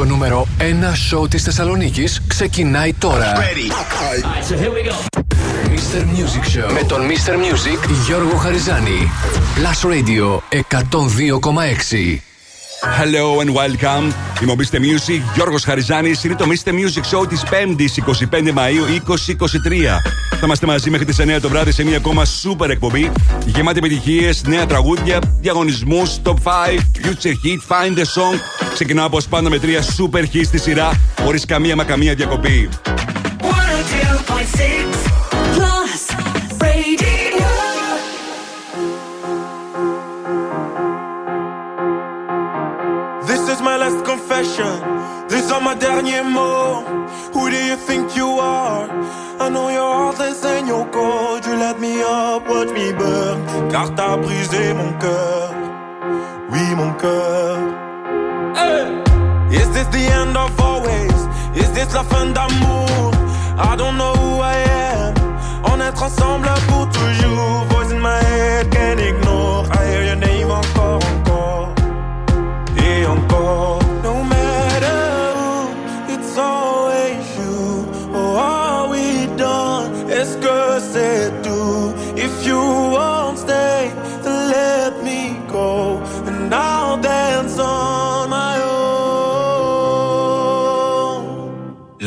Το νούμερο 1 σοου της Θεσσαλονίκης ξεκινάει τώρα. Mr. Music Show με τον Mr. Music Γιώργο Χαριζάνη. Plus Radio 102,6. Hello and welcome. Είμαι ο Mr. Music, Γιώργος Χαριζάνης. Είναι το Mr. Music Show της 5η 25 Μαου 2023. Θα είμαστε μαζί μέχρι τις 9 το βράδυ σε μια ακόμα super εκπομπή. Γεμάτη επιτυχίες, νέα τραγούδια, διαγωνισμούς, top 5, future hit, find the song. Ξεκινάω όπως πάντα με τρία super hits στη σειρά, χωρίς καμία μα καμία διακοπή. These are my derniers mots. Who do you think you are? I know you're heartless and you're cold. You let me up, watch me burn. Car t'as brisé mon cœur. Oui, mon cœur. Hey! Is this the end of always? Is this la fin d'amour? I don't know who I am. On est ensemble pour toujours. Voice in my head, can't ignore. I hear your name encore, encore. Et encore.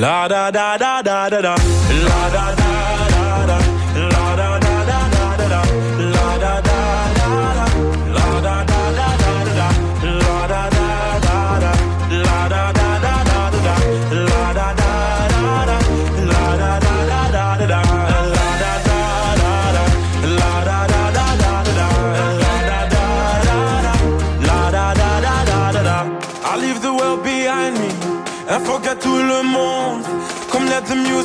La da da da da da da. La da da da da. La da da da da da da. La da da da da. La da da da da da da. La da da da da. La da da da da da da. La da da da da. La da da da da da da. La da da da da. I leave the world behind me and forget to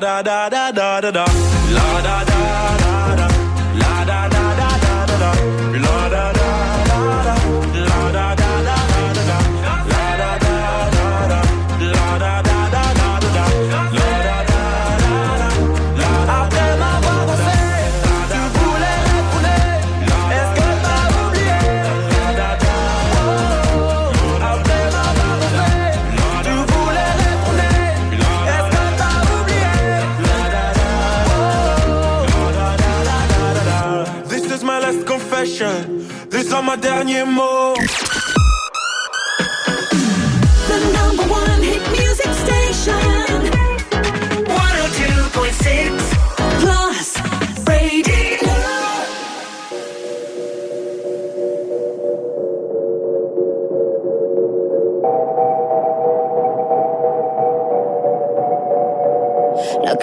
da da da da da da.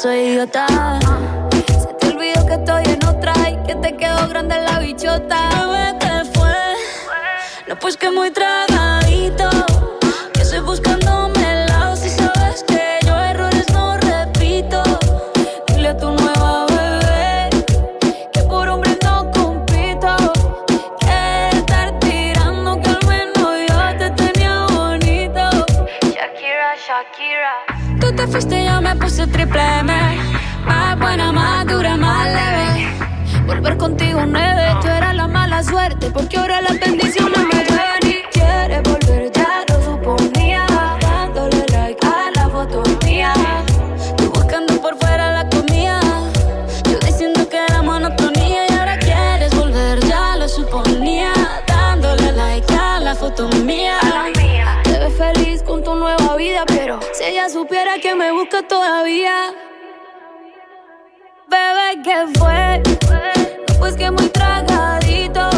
soy idiota. Se te olvidó que estoy en otra y que te quedó grande la bichota. Bebé, ¿qué fue? No, pues que muy tragadito. Volver contigo nueve, tú eras la mala suerte. Porque ahora las bendiciones me ven y quieres volver, ya lo suponía. Dándole like a la foto mía. Tú buscando por fuera la comida. Yo diciendo que era monotonía. Y ahora quieres volver, ya lo suponía. Dándole like a la foto mía feliz con tu nueva vida, pero si ella supiera que me busca todavía. Bebé, ¿qué fue? Pues que muy tragadito.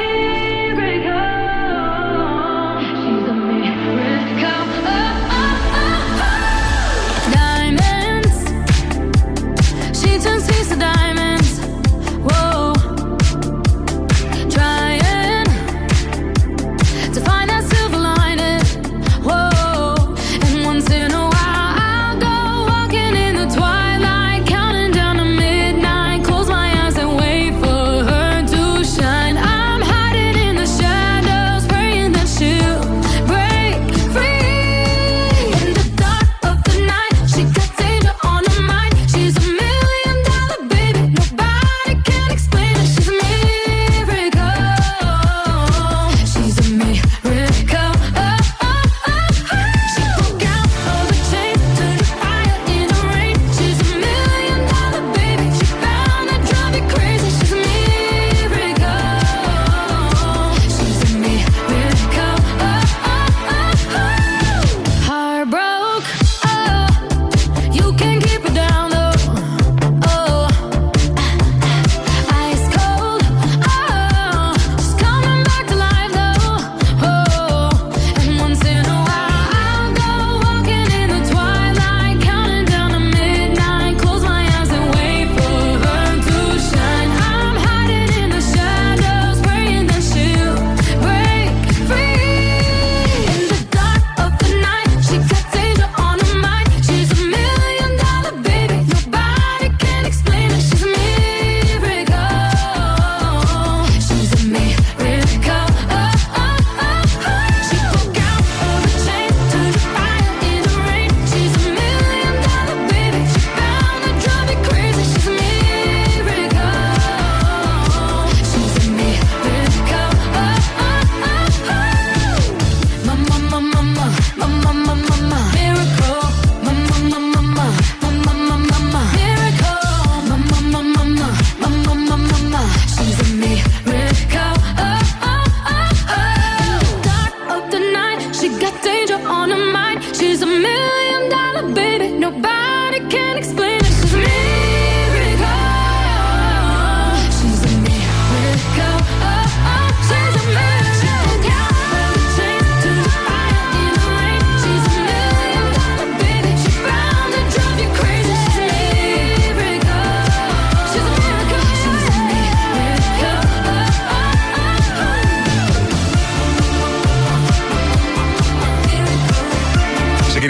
She got danger on her mind.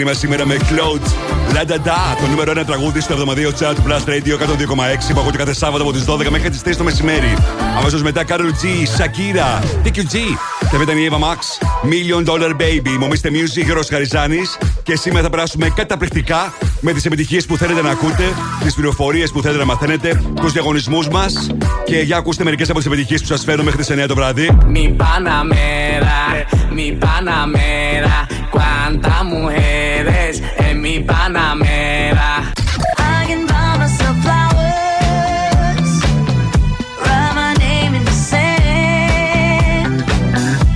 Ξεκίνημα σήμερα με Cloud La Da Da, το νούμερο 1 τραγούδι στο εβδομαδίο chat του Blast Radio 102,6 που ακούτε κάθε Σάββατο από τις 12 μέχρι τις 3 το μεσημέρι. Αμέσως μετά Carol G, Shakira, TQG. Και μετά η Eva Max, Million Dollar Baby. Μομίστε Music, Γιώργο Χαριζάνης. Και σήμερα θα περάσουμε καταπληκτικά με τις επιτυχίες που θέλετε να ακούτε, τις πληροφορίες που θέλετε να μαθαίνετε, τους διαγωνισμούς μας. Και για ακούστε μερικές από τις επιτυχίες που σας φέρνω μέχρι τις 9 το βράδυ. Mi Panamera, mi Panamera, cuántas mujeres en mi Panamera. I can buy myself flowers, write my name in the sand,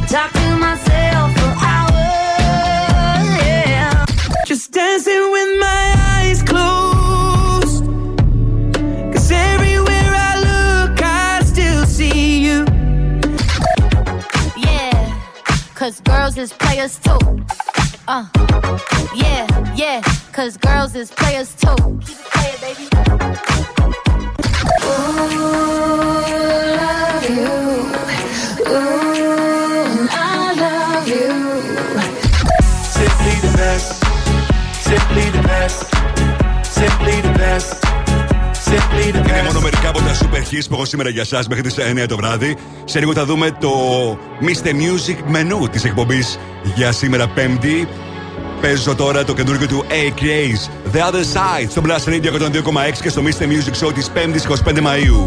talk to myself for hours. Just dancing with my eyes closed. Cause everywhere I look, I still see you. Yeah, cause girls is players too. Uh, yeah, yeah, cause girls is players too. Keep it playing, baby. Ooh, love you. Ooh, I love you. Simply the best. Simply the best. Simply the best. Simply the Είναι best. μόνο μερικά από τα super hits που έχω σήμερα για εσά μέχρι τις 9 το βράδυ. Σε λίγο θα δούμε το Mr. Music μενού της εκπομπής για σήμερα Πέμπτη. Παίζω τώρα το καινούργιο του A Craze The Other Side στο Blast Radio 102,6 και στο Mr. Music Show της 5η 25 Μαου.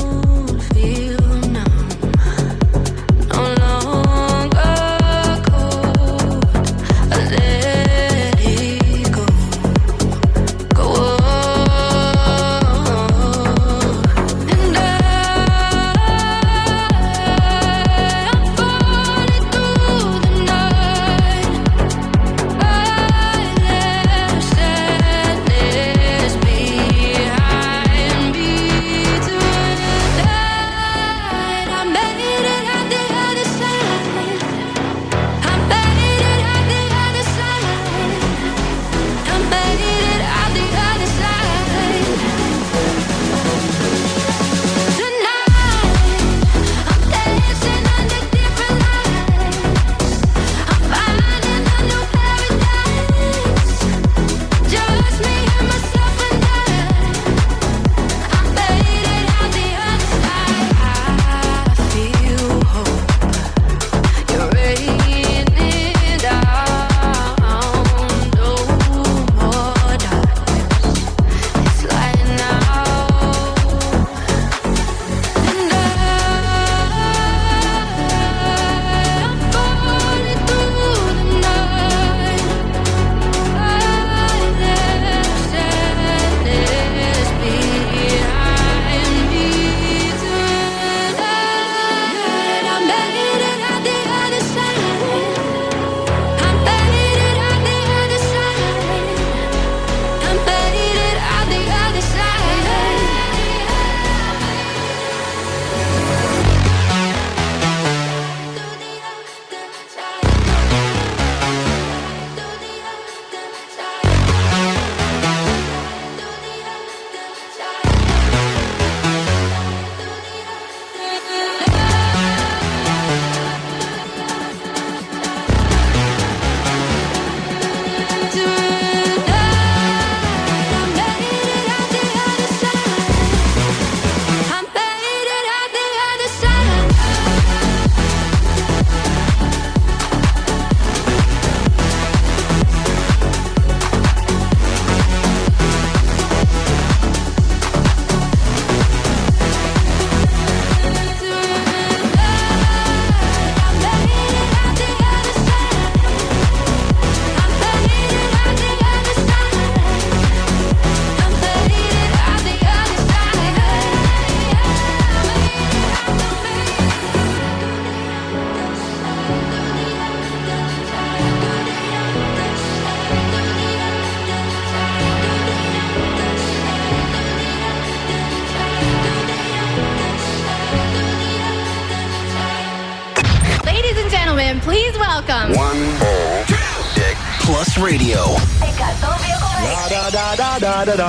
Είναι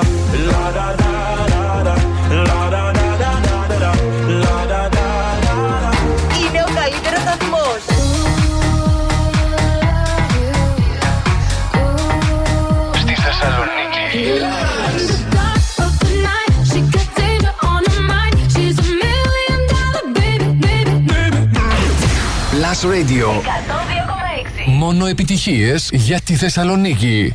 ο καλύτερος σταθμός. Στη Θεσσαλονίκη. Plus Radio. Μόνο επιτυχίες για τη Θεσσαλονίκη.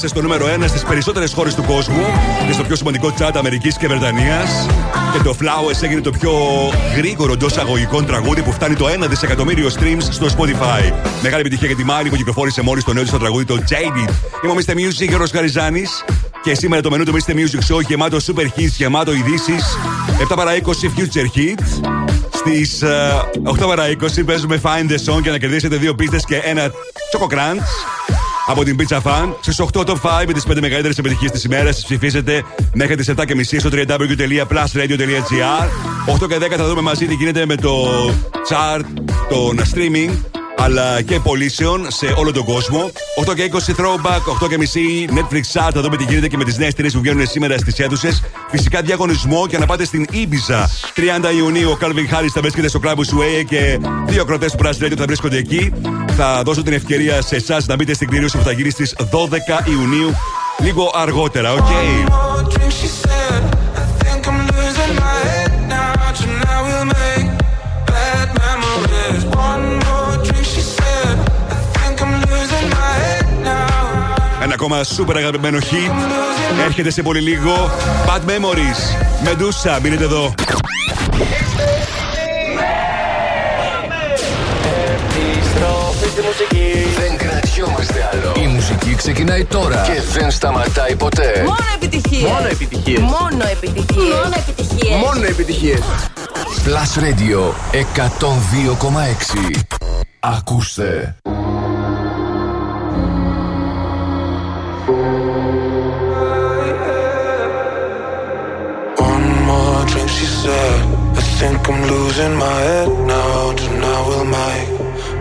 Πέρασε στο νούμερο 1 στις περισσότερες χώρες του κόσμου και στο πιο σημαντικό τσάτ Αμερικής και Βρετανίας. Και το Flowers έγινε το πιο γρήγορο εντός αγωγικών τραγούδι που φτάνει το 1 δισεκατομμύριο streams στο Spotify. Μεγάλη επιτυχία για τη Μάρη που κυκλοφόρησε μόλις το νέο της το τραγούδι το Jaded. Είμαι ο Mr. Music, Γιώργος Γαριζάνης. Και σήμερα το μενού του Mr. Music Show γεμάτο super hits, γεμάτο ειδήσεις. 7 παρα 20 future hits. Στις 8 παρα 20 παίζουμε Find the Song για να κερδίσετε δύο πίστες και ένα Choco Crunch από την Pizza Fan. Στις 8 top 5 με τις 5 μεγαλύτερες επιτυχίες της ημέρας. Τις ψηφίζετε μέχρι τις 7.30 στο www.plusradio.gr. 8 και 10 θα δούμε μαζί τι γίνεται με το chart των streaming αλλά και πωλήσεων σε όλο τον κόσμο. 8 και 20 throwback, 8 και μισή Netflix chart. Θα δούμε τι γίνεται και με τις νέες ταινίες που βγαίνουν σήμερα στις αίθουσες. Φυσικά διαγωνισμό και να πάτε στην Ibiza. 30 Ιουνίου ο Calvin Harris θα βρίσκεται στο Club Sway και δύο ακροτέ του Press Radio θα βρίσκονται εκεί. Θα δώσω την ευκαιρία σε εσάς να μπείτε στην εκδήλωση που θα γίνει στις 12 Ιουνίου λίγο αργότερα, okay? Ένα ακόμα σούπερ αγαπημένο χείρι έρχεται σε πολύ λίγο. Bad Memories! Μεντούσα, μπείτε εδώ. Δεν κρατιόμαστε άλλο. Η μουσική ξεκινάει τώρα και δεν σταματάει ποτέ. Μόνο επιτυχίες. Μόνο επιτυχίες. Μόνο επιτυχίες. Μόνο επιτυχίες. Μόνο επιτυχίες. Plus Radio 102,6. Ακούστε. One more drink, she said. I think I'm losing my head now. Tonight we'll make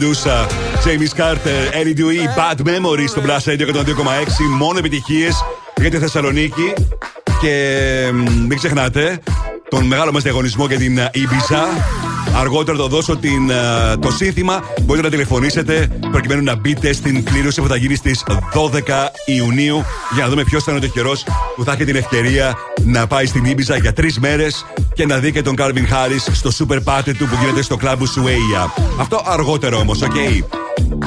Μεντούσα, James Carter, Annie Dewey, Bad Memories στο Blast Radio 102,6. Μόνο επιτυχίες για τη Θεσσαλονίκη. Και μην ξεχνάτε τον μεγάλο μας διαγωνισμό για την ε, Ibiza. Αργότερα θα δώσω την, ε, το σύνθημα. Μπορείτε να τηλεφωνήσετε προκειμένου να μπείτε στην κλήρωση που θα γίνει στις 12 Ιουνίου για να δούμε ποιος θα είναι το καιρός που θα έχει την ευκαιρία να πάει στην Ήμπιζα για τρεις μέρες και να δει και τον Κάρβιν Χάρι στο super party του που γίνεται στο κλαμπ Σουέια. Αυτό αργότερα όμως, οκ;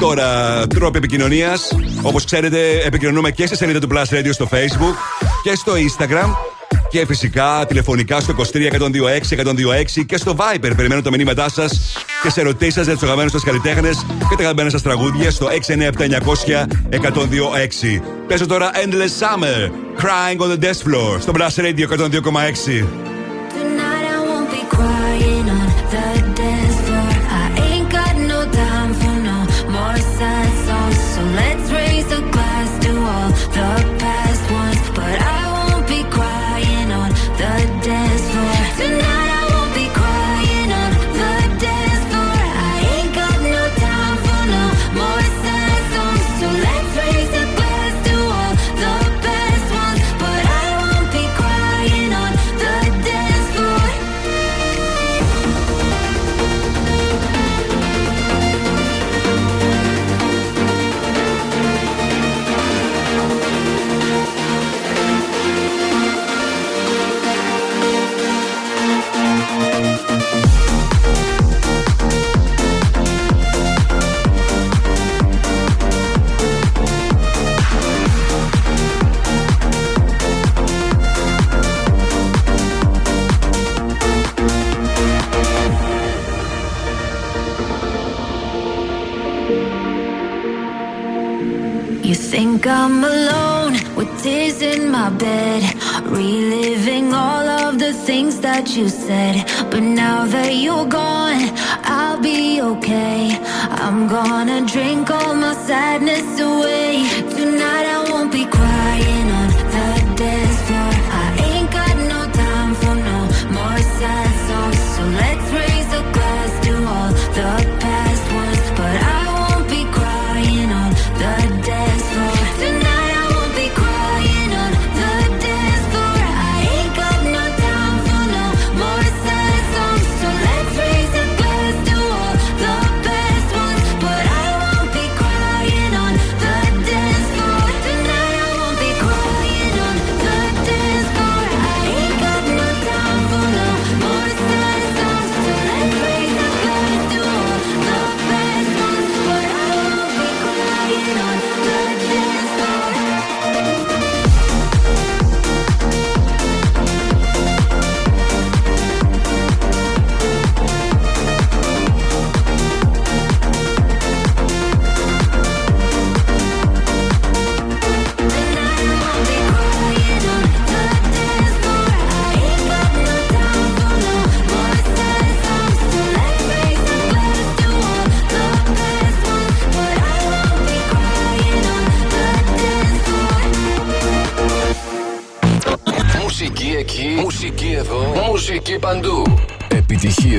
Τώρα, τρόποι επικοινωνίας. Όπως ξέρετε, επικοινωνούμε και στη σελίδα του Plus Radio στο Facebook και στο Instagram. Και φυσικά τηλεφωνικά στο 23-126-126 και στο Viber. Περιμένω τα μηνύματά σας και τις ερωτήσεις σας για τους αγαπημένους σας καλλιτέχνες και τα αγαπημένα σας τραγούδια στο 697-900-1026. Παίζω τώρα Endless Summer, Crying on the Dancefloor στο Plus Radio 102,6. juice.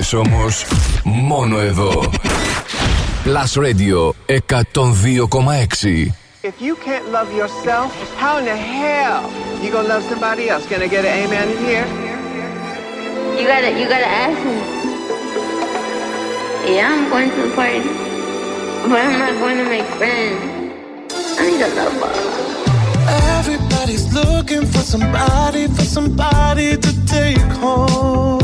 Επιτυχίες όμως μόνο εδώ. Plus Radio 102,6 If you can't love yourself, how in the hell you gonna love somebody else? Can I get an amen in here? You gotta, you gotta ask me. Yeah, I'm going to the party, but I'm not going to make friends. I need a lover. Everybody's looking for somebody, for somebody to take home.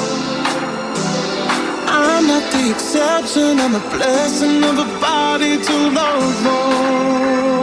The exception, I'm a blessing of a body to love on.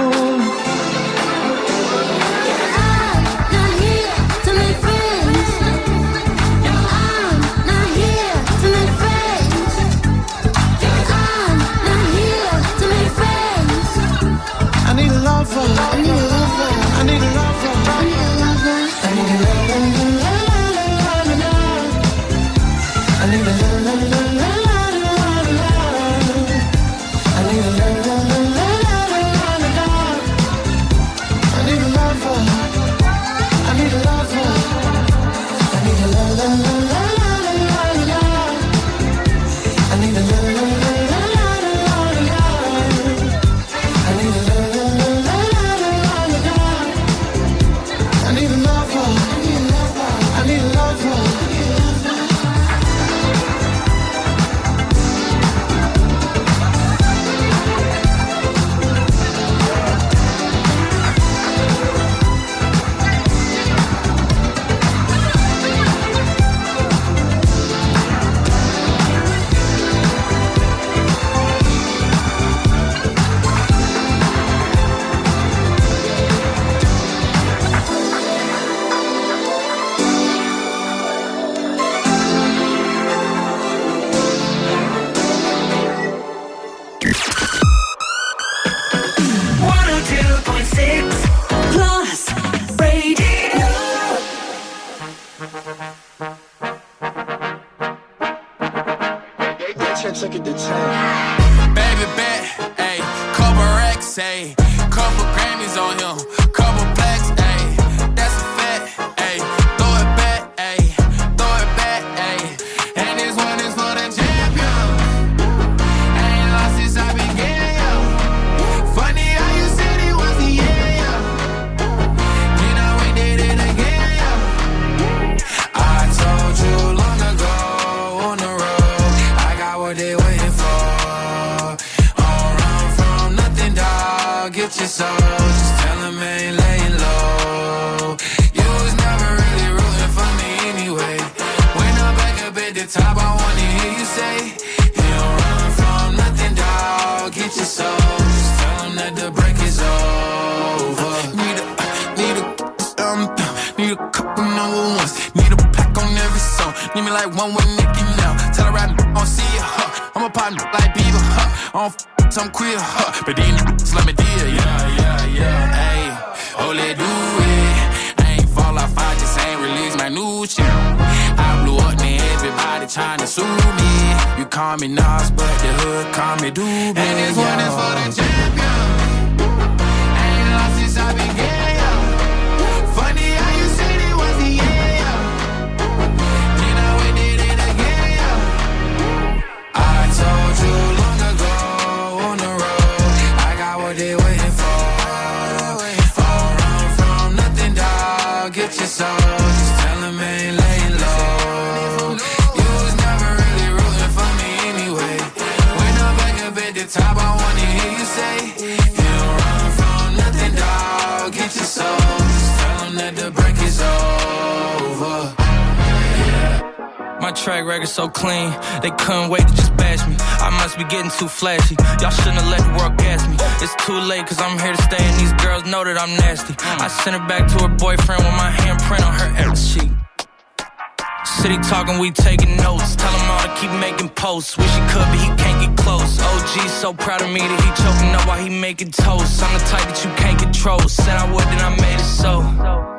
Wish he could, but he can't get close. OG so proud of me that he choking up while he making toast. I'm the type that you can't control. Said I would, then I made it so.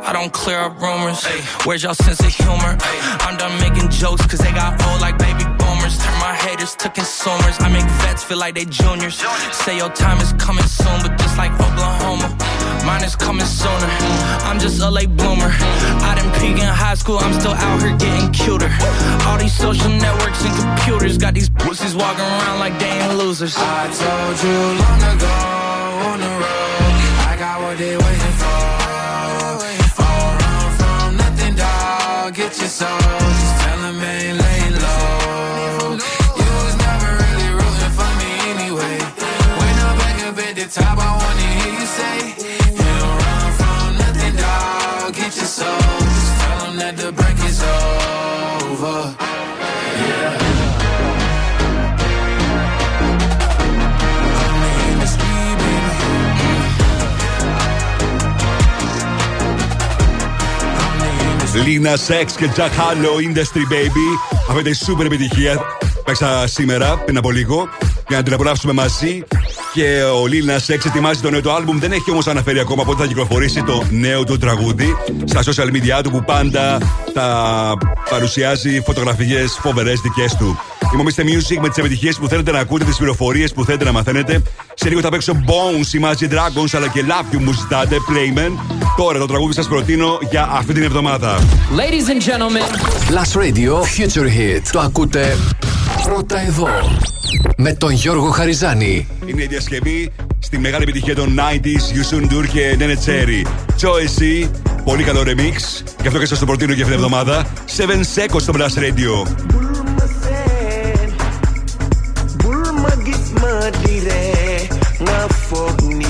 I don't clear up rumors. Where's y'all sense of humor? I'm done making jokes, cause they got old like baby boomers. Turn my haters to consumers. I make vets feel like they juniors. Say your time is coming soon, but just like Oklahoma, mine is coming sooner. I'm just a late bloomer. I didn't peak in high school, I'm still out here getting cuter. All these social networks computers got these pussies walking around like they ain't losers. I told you long ago on the road, I got what they waiting for. Don't run from nothing, dog. Get your soul. Λίνα Σεξ και Jack Harlow Industry Baby. Αυτή η super επιτυχία. Παίξα σήμερα πριν από λίγο για να την απολαύσουμε μαζί. Και ο Λίνα Σεξ ετοιμάζει το νέο του άλμπουμ. Δεν έχει όμως αναφέρει ακόμα πότε θα κυκλοφορήσει το νέο του τραγούδι. Στα social media του που πάντα τα παρουσιάζει φωτογραφίες φοβερές δικές του. Είμαι ο Mr. Music με τις επιτυχίες που θέλετε να ακούτε, τις πληροφορίες που θέλετε να μαθαίνετε. Σε λίγο θα παίξω Bones, Imagine Dragons αλλά και Love You μου ζητάτε, Playman. Τώρα το τραγούδι σας προτείνω για αυτή την εβδομάδα. Ladies and gentlemen, Last Radio Future Hit. Το ακούτε πρώτα εδώ. Με τον Γιώργο Χαριζάνη. Είναι η διασκευή στη μεγάλη επιτυχία των 90s, Yusun Dur και Nene Cherry. Joyce, πολύ καλό remix. Γι' αυτό και σας το προτείνω για αυτήν την εβδομάδα. 7 Seconds στο Blast Radio. Bulma gis ma di ree nga foog ni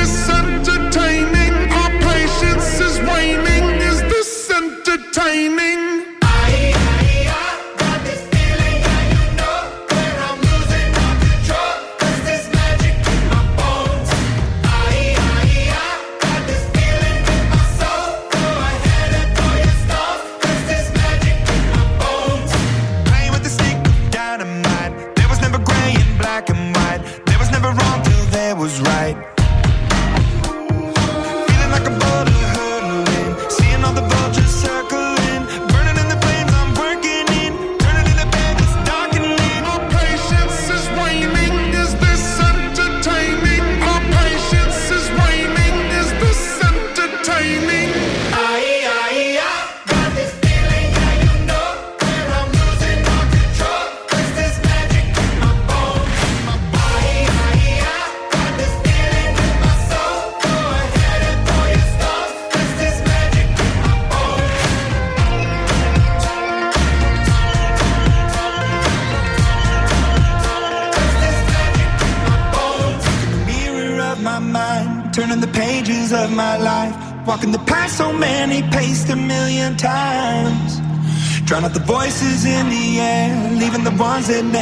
rising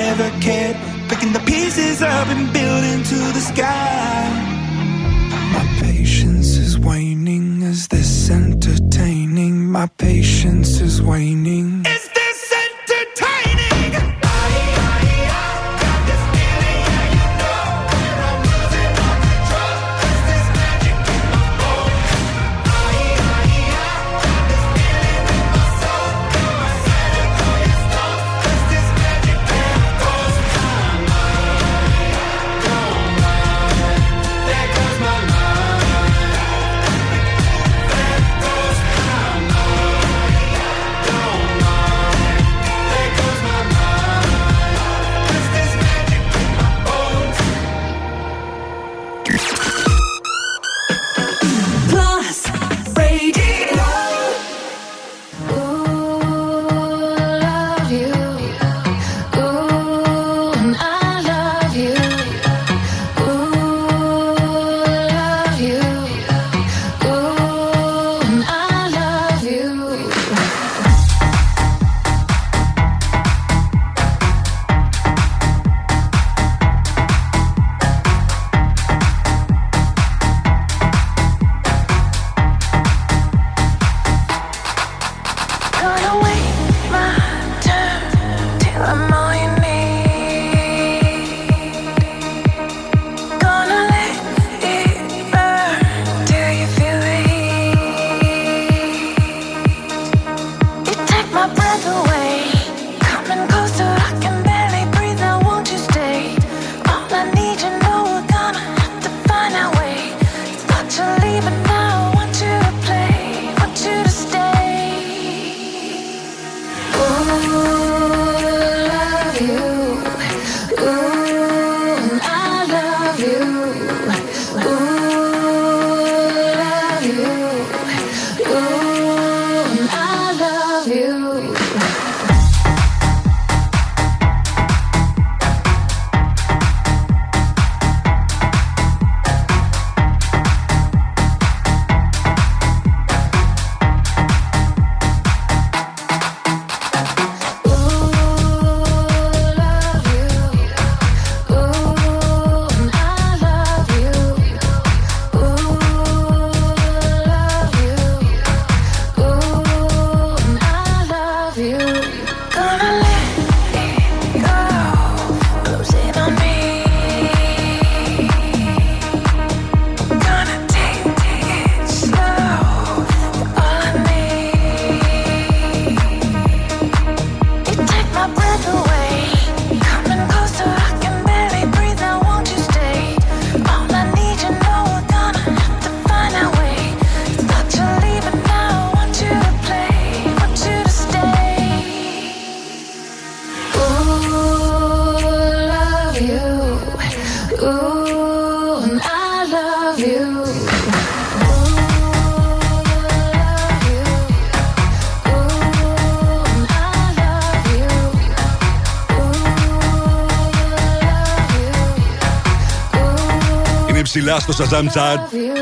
στο Shazam Chart.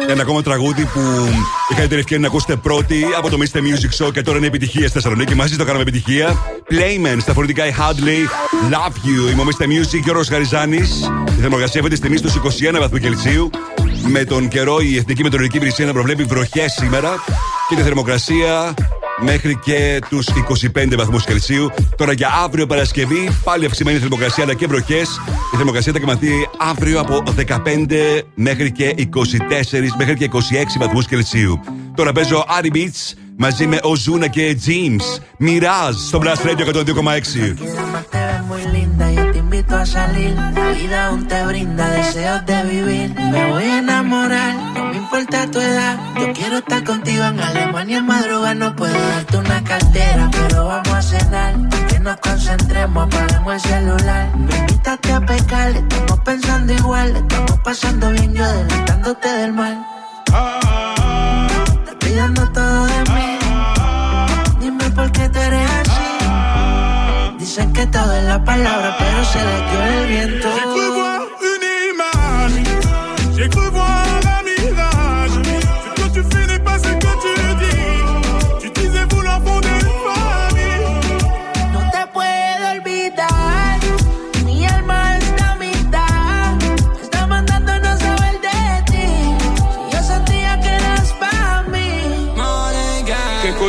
Ένα ακόμα τραγούδι που είχατε την ευκαιρία να ακούσετε πρώτη από το Mr. Music Show και τώρα είναι επιτυχία στη Θεσσαλονίκη. Μαζί το κάναμε επιτυχία. Playman στα φορητικά η Hadley. Love you. Είμαι ο Mr. Music και ο Ρος Χαριζάνης. Η θερμοκρασία αυτή τη στιγμή στους 21 βαθμού Κελσίου. Με τον καιρό η Εθνική Μετεωρολογική Υπηρεσία να προβλέπει βροχές σήμερα και τη θερμοκρασία μέχρι και του 25 βαθμού Κελσίου. Τώρα για αύριο Παρασκευή πάλι αυξημένη θερμοκρασία αλλά και βροχέ. Η θερμοκρασία θα κυμανθεί αύριο από 15 μέχρι και 24 μέχρι και 26 βαθμού Κελσίου. Τώρα παίζω Ari Beats μαζί με Ozuna και James. Mirage στο Blast Radio 102,6. muy linda, yo te invito a salir. La vida aún te brinda deseos de vivir. Me voy a enamorar, no me Yo quiero estar contigo en Alemania en madrugada. No puedo darte una cartera, pero vamos a cenar. Que nos concentremos, apaguemos el celular. Me invitaste a pecar, estamos pensando igual. Estamos pasando bien, yo adelantándote del mal. Te estoy todo de mí. Dime por qué tú eres así. Dicen que todo es la palabra, pero se le dio el viento. J'ai cru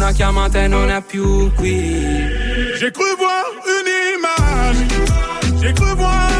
Una chiamata e non è più qui. J'ai cru voir une image, j'ai cru voir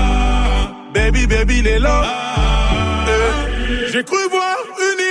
Baby, baby, il est là. Ah, eh, J'ai cru voir une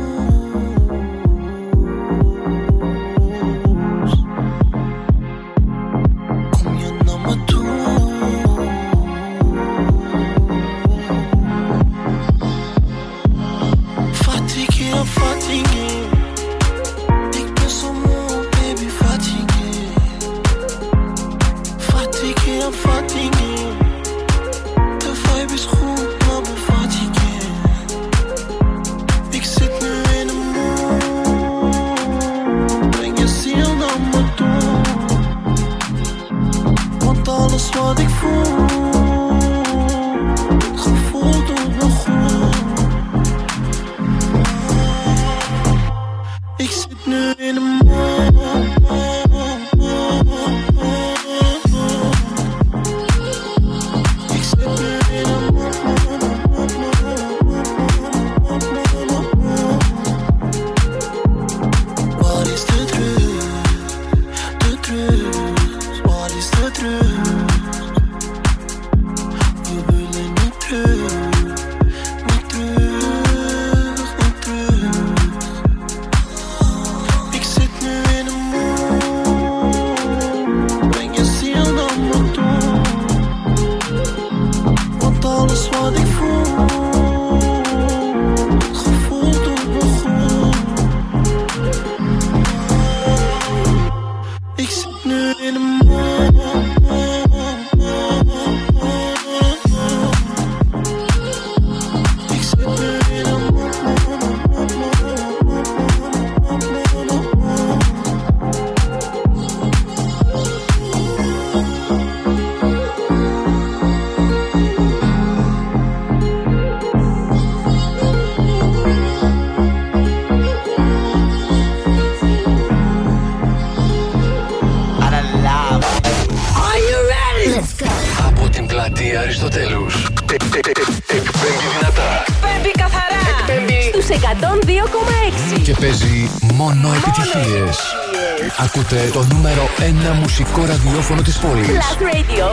Ακούτε το νούμερο 1 μουσικό ραδιόφωνο της πόλης. Plus Radio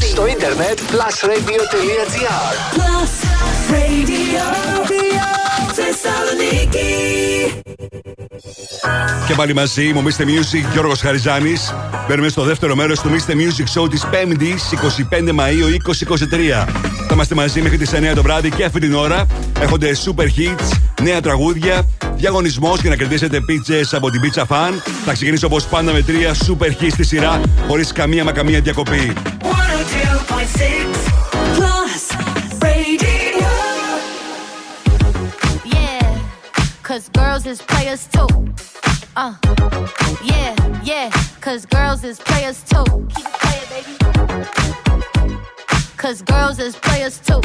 102,6. Στο ίντερνετ plusradio.gr Plus Radio. Θεσσαλονίκη. Και πάλι μαζί μου, Mr. Music, Γιώργος Χαριζάνης. Μπαίνουμε στο δεύτερο μέρος του Mr. Music Show της 5ης, 25 Μαΐου 2023. Θα είμαστε μαζί μέχρι τις 9 το βράδυ και αυτή την ώρα έχονται super hits, νέα τραγούδια, διαγωνισμός για να κερδίσετε πίτσες από την Pizza Fan. Θα ξεκινήσω όπως πάντα με τρία super hits στη σειρά, χωρίς καμία μα καμία διακοπή. 102.6 Plus Radio. Yeah, cause girls is players too. Uh, yeah, yeah, cause girls is players too. Keep it playing, baby. Cause girls is players too.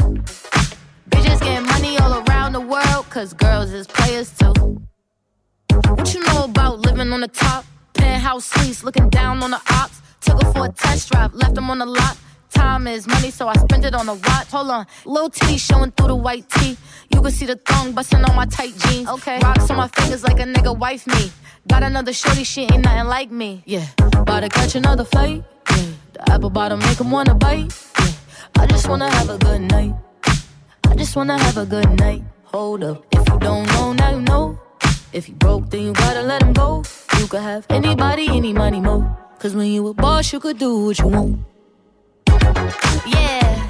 Bitches getting money all around the world, cause girls a watch. Hold on, little titty showing through the white tee. You can see the thong busting on my tight jeans. Okay, rocks on my fingers like a nigga wife me. Got another shorty, she ain't nothing like me. Yeah, about to catch another flight. Yeah, the apple bottom make 'em wanna bite. Yeah, I just wanna have a good night. I just wanna have a good night. Hold up, if you don't know, now you know. If you broke, then you gotta let him go. You could have anybody, any money, mo. Cause when you a boss, you could do what you want. Yeah,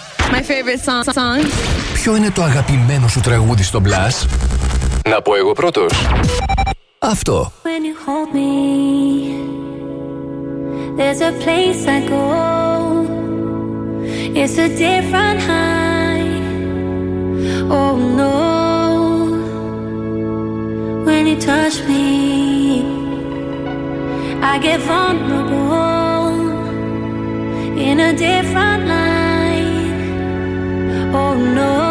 My favorite song. song. Ποιο είναι το αγαπημένο σου τραγούδι στο Plus? Να πω εγώ πρώτος. Αυτό. When you hold me, there's a place I go. It's a different high. Oh no. When you touch me, I get vulnerable in a different light. Oh no.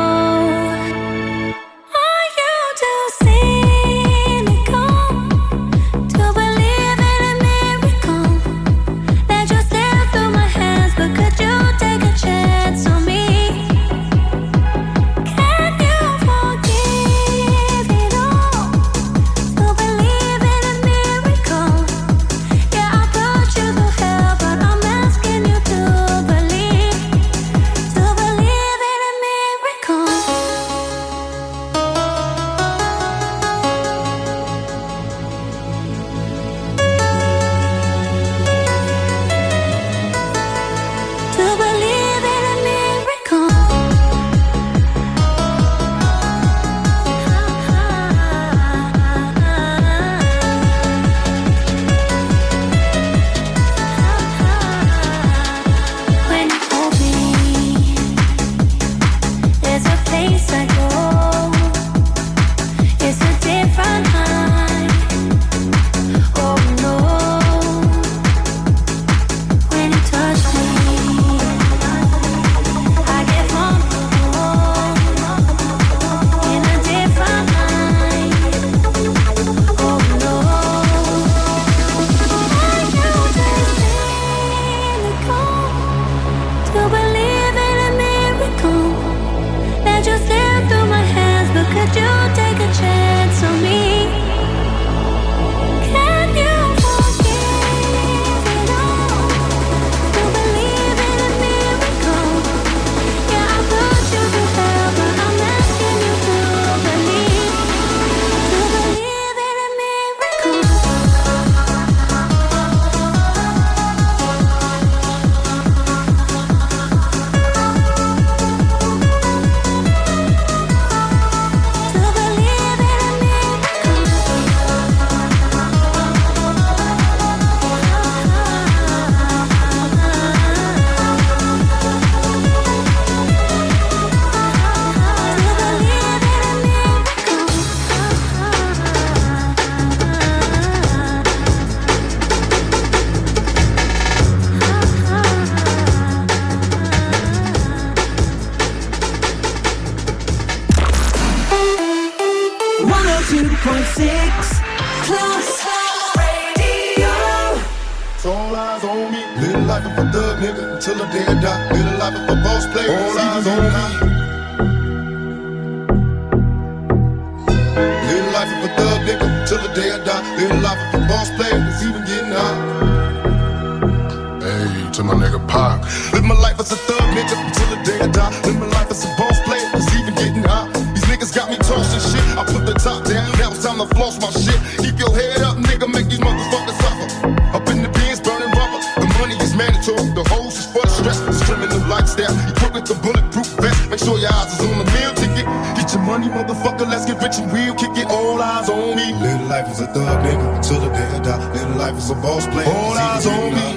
It's time to floss my shit. Keep your head up, nigga. Make these motherfuckers suffer. Up in the bins, burning rubber. The money is mandatory. The hose is for the stress. It's criminal lifestyle. Equipped with the bulletproof vest. Make sure your eyes is on the meal ticket. Get your money, motherfucker. Let's get rich and real. Kick it. All eyes on me. Little life is a thug nigga until the day I die. Little life is a boss player. All eyes on me.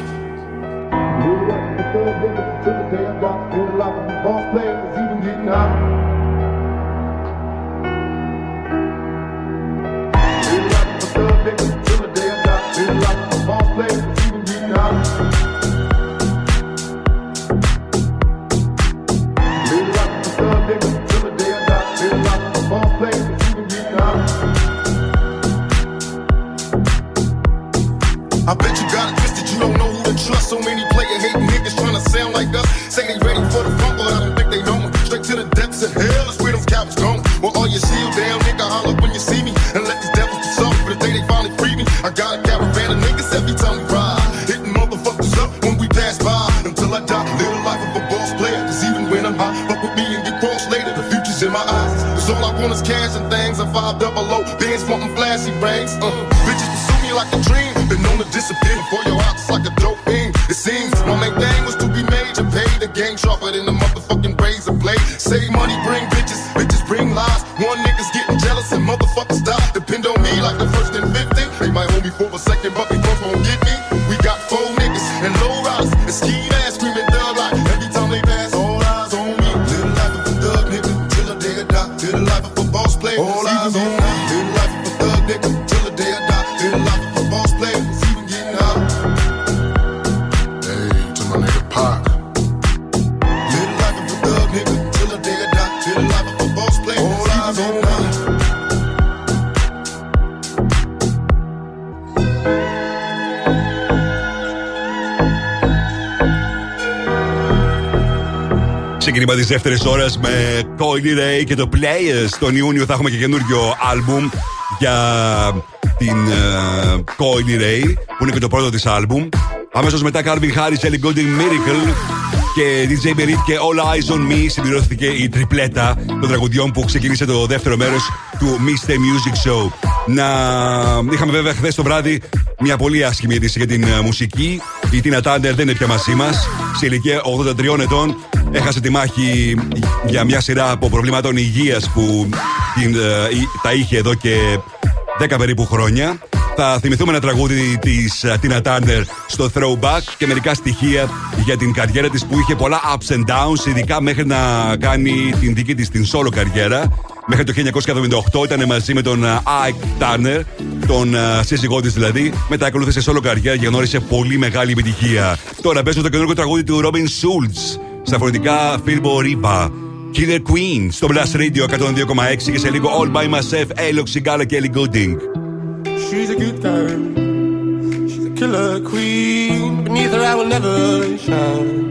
Little life is a thug nigga until the day I die. Little life is a boss Ξεκίνημα της δεύτερης ώρας με Coily Ray και το Players. Τον Ιούνιο θα έχουμε και καινούριο άλμπουμ για την uh, Coily Ray, που είναι και το πρώτο της άλμπουμ. Αμέσως μετά Calvin Harris, Ellie Goulding Miracle και DJ Berit και All Eyes on Me συμπληρώθηκε η τριπλέτα των τραγουδιών που ξεκίνησε το δεύτερο μέρος του Mr. Music Show. Να είχαμε βέβαια χθες το βράδυ μια πολύ άσχημη είδηση για την ε, μουσική. Η Tina Turner δεν είναι πια μαζί μας. Σε ηλικία 83 ετών έχασε τη μάχη για μια σειρά από προβλήματων υγείας που την, ε, τα είχε εδώ και 10 περίπου χρόνια. Θα θυμηθούμε ένα τραγούδι της Tina Turner στο Throwback και μερικά στοιχεία για την καριέρα της που είχε πολλά ups and downs, ειδικά μέχρι να κάνει την δική της την solo καριέρα. Μέχρι το 1978 ήταν μαζί με τον ε, Ike Turner, τον ε, σύζυγό της δηλαδή. Μετά ακολούθησε solo καριέρα και γνώρισε πολύ μεγάλη επιτυχία. Τώρα παίζουμε το καινούργιο τραγούδι του Robin Schulz στα φωνητικά Philbo Ripa. Killer Queen στο Blast Radio 102,6 και σε λίγο All by Myself, Elok Sigala και Ellie Gooding. She's a good girl. She's a killer queen. Beneath her, I will never shine.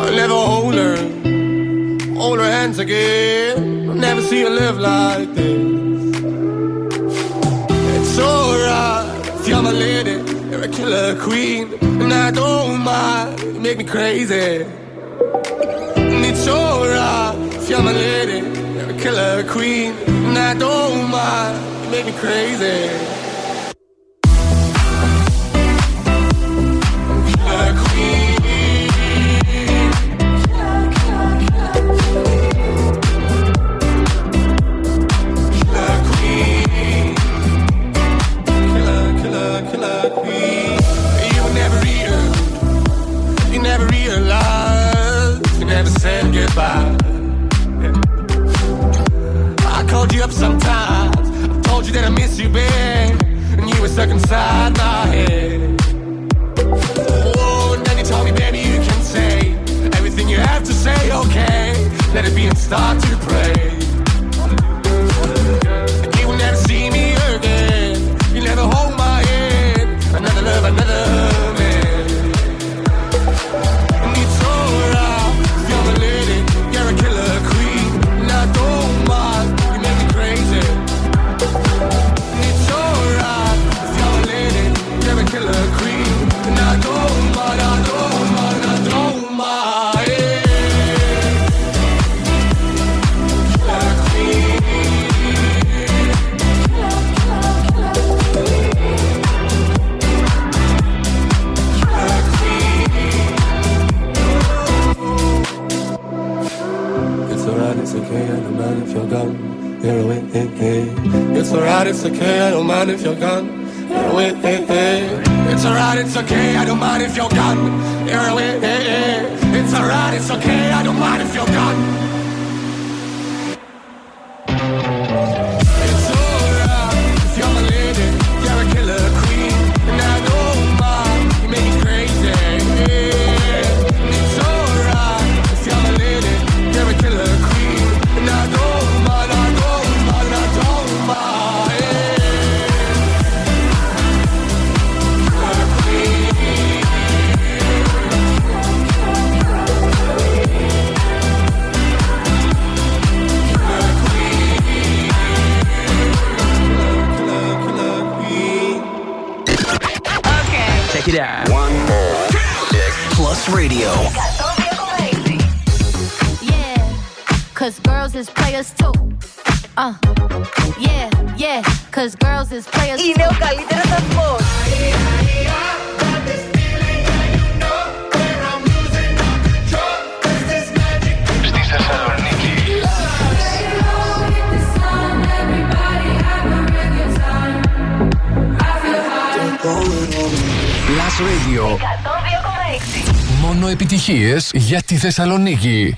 I'll never hold her, hold her hands again. I'll never see her live like this. It's alright if you're my lady. A killer queen, and I don't mind. You make me crazy. It's alright if you're my lady. A killer queen, and I don't mind. You make me crazy. Inside my head. Oh, then you me, baby, you can say everything you have to say, okay. Let it be and start to pray. Θεσσαλονίκη.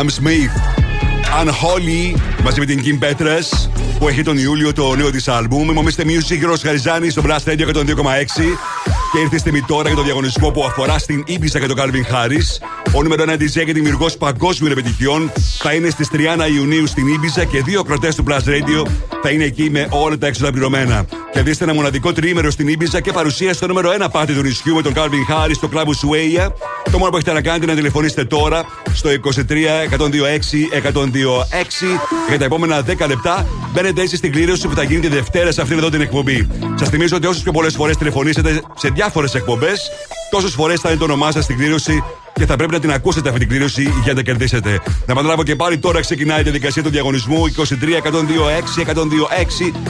Sam Smith. Unholy μαζί με την Kim Petras που έχει τον Ιούλιο το νέο της άλμπουμ. Είμαι ο Mr. Music, Γιώργος Χαριζάνη στο Blast Radio 102,6 και ήρθε η στιγμή τώρα για το διαγωνισμό που αφορά στην Ibiza και τον Calvin Harris. Ο νούμερο 1 DJ και δημιουργός παγκόσμιων επιτυχιών θα είναι στις 30 Ιουνίου στην Ibiza και δύο κροτέ του Blast Radio θα είναι εκεί με όλα τα έξοδα πληρωμένα. Κερδίστε ένα μοναδικό τριήμερο στην Ibiza και παρουσία στο νούμερο 1 πάτη του νησιού με τον Calvin Harris στο κλαμπ Ουσουέια. Το μόνο που έχετε να κάνετε είναι να τηλεφωνήσετε τώρα στο 23 126 126 για τα επόμενα 10 λεπτά. Μπαίνετε έτσι στην κλήρωση που θα γίνει τη Δευτέρα σε αυτήν εδώ την εκπομπή. Σας θυμίζω ότι όσες πιο πολλές φορές τηλεφωνήσετε σε διάφορες εκπομπές, τόσες φορές θα είναι το όνομά σας στην κλήρωση και θα πρέπει να την ακούσετε αυτή την κλήρωση για να τα κερδίσετε. Να επαναλάβω και πάλι τώρα ξεκινάει η διαδικασία του διαγωνισμού 23 126 126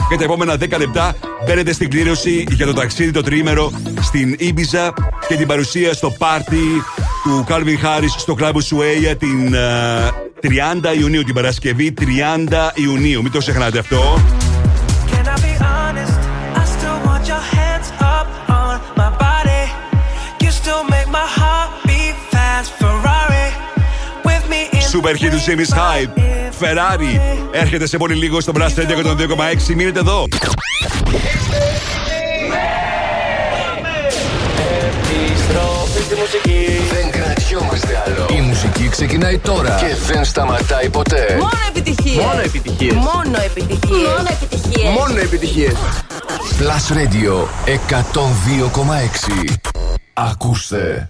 για τα επόμενα 10 λεπτά. Μπαίνετε στην κλήρωση για το ταξίδι το τριήμερο στην Ibiza και την παρουσία στο πάρτι του Calvin Harris στο κλαμπ Σουέια την ε, 30 Ιουνίου, την Παρασκευή 30 Ιουνίου. Μην το ξεχνάτε αυτό. Super hit του Jimmy's Hype. Ferrari. Έρχεται σε πολύ λίγο στο Blast Radio 102,6. Μείνετε εδώ. Επιστροφή στη μουσική. Δεν κρατιόμαστε άλλο. Η μουσική ξεκινάει τώρα και δεν σταματάει ποτέ. Μόνο επιτυχίες. Μόνο επιτυχίες. Μόνο επιτυχίες. Μόνο επιτυχίες. Μόνο επιτυχίες. Plus Radio 102,6. Ακούστε.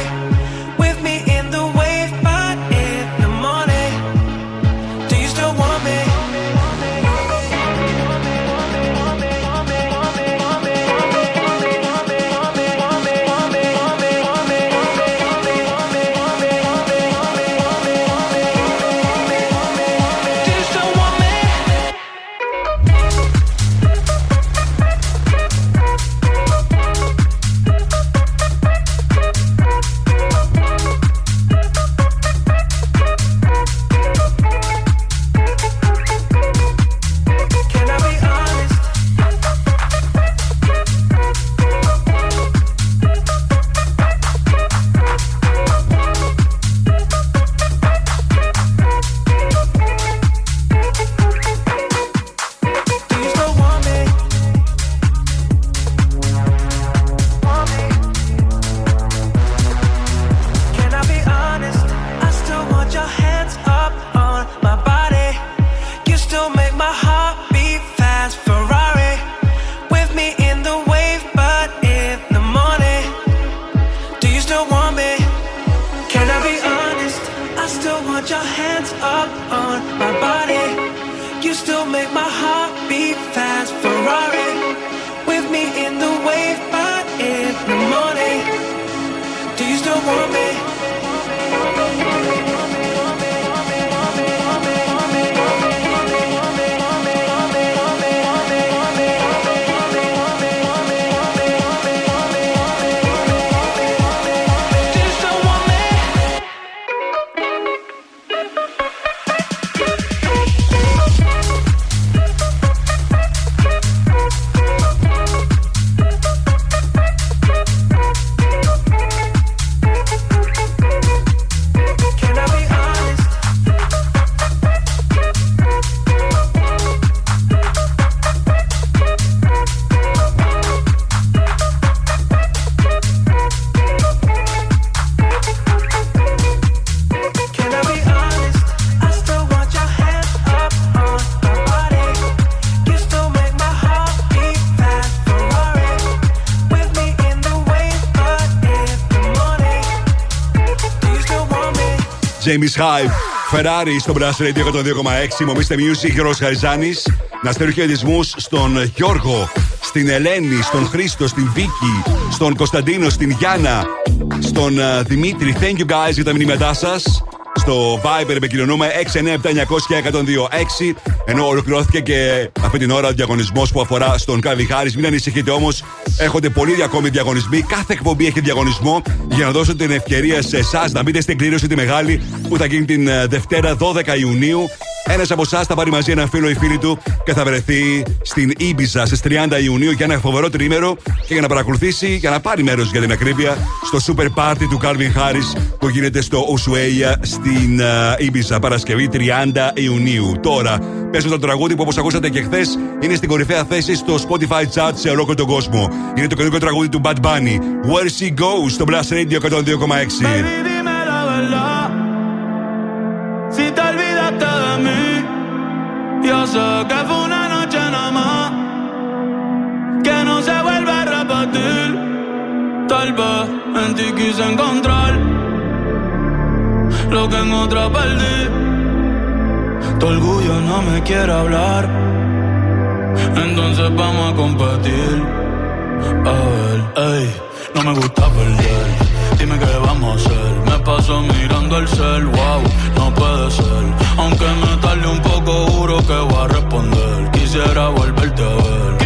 James Hype. Ferrari στο Brass Radio 102,6. Μομίστε Music, Γιώργος Χαριζάνης. Να στέλνω χαιρετισμούς στον Γιώργο, στην Ελένη, στον Χρήστο, στην Βίκη, στον Κωνσταντίνο, στην Γιάννα, στον ε, Δημήτρη. Thank you guys για τα μηνύματά σας. Στο Viber επικοινωνούμε 697-900-1026. Ενώ ολοκληρώθηκε και αυτή την ώρα ο διαγωνισμός που αφορά στον Κάβι Χάρη. Μην ανησυχείτε όμως, έχονται πολλοί ακόμη διαγωνισμοί. Κάθε εκπομπή έχει διαγωνισμό για να δώσω την ευκαιρία σε εσάς να μπείτε στην κλήρωση τη μεγάλη που θα γίνει την ε, Δευτέρα 12 Ιουνίου. Ένας από εσάς θα πάρει μαζί ένα φίλο ή φίλη του και θα βρεθεί στην Ήμπιζα στις 30 Ιουνίου για ένα φοβερό τρίμερο και για να παρακολουθήσει, για να πάρει μέρος για την ακρίβεια στο Super Party του Calvin Harris που γίνεται στο Οσουέια στην ε, Ήμπιζα Παρασκευή 30 Ιουνίου. Τώρα παίζω το τραγούδι που όπως ακούσατε και χθες είναι στην κορυφαία θέση στο Spotify Chat σε ολόκληρο τον κόσμο. Είναι το καινούργιο τραγούδι του Bad Bunny. Where She Goes στο Blast Radio 102,6. Que fue una noche nada más. Que no se vuelve a repetir. Tal vez en ti quise encontrar lo que en otra perdí. Tu orgullo no me quiere hablar. Entonces vamos a competir. A ver, ey, no me gusta perder. Dime qué vamos a hacer. Me paso mirando el cel, wow, no puede ser. Aunque me tarde un poco, juro que voy a responder. Quisiera volverte a ver.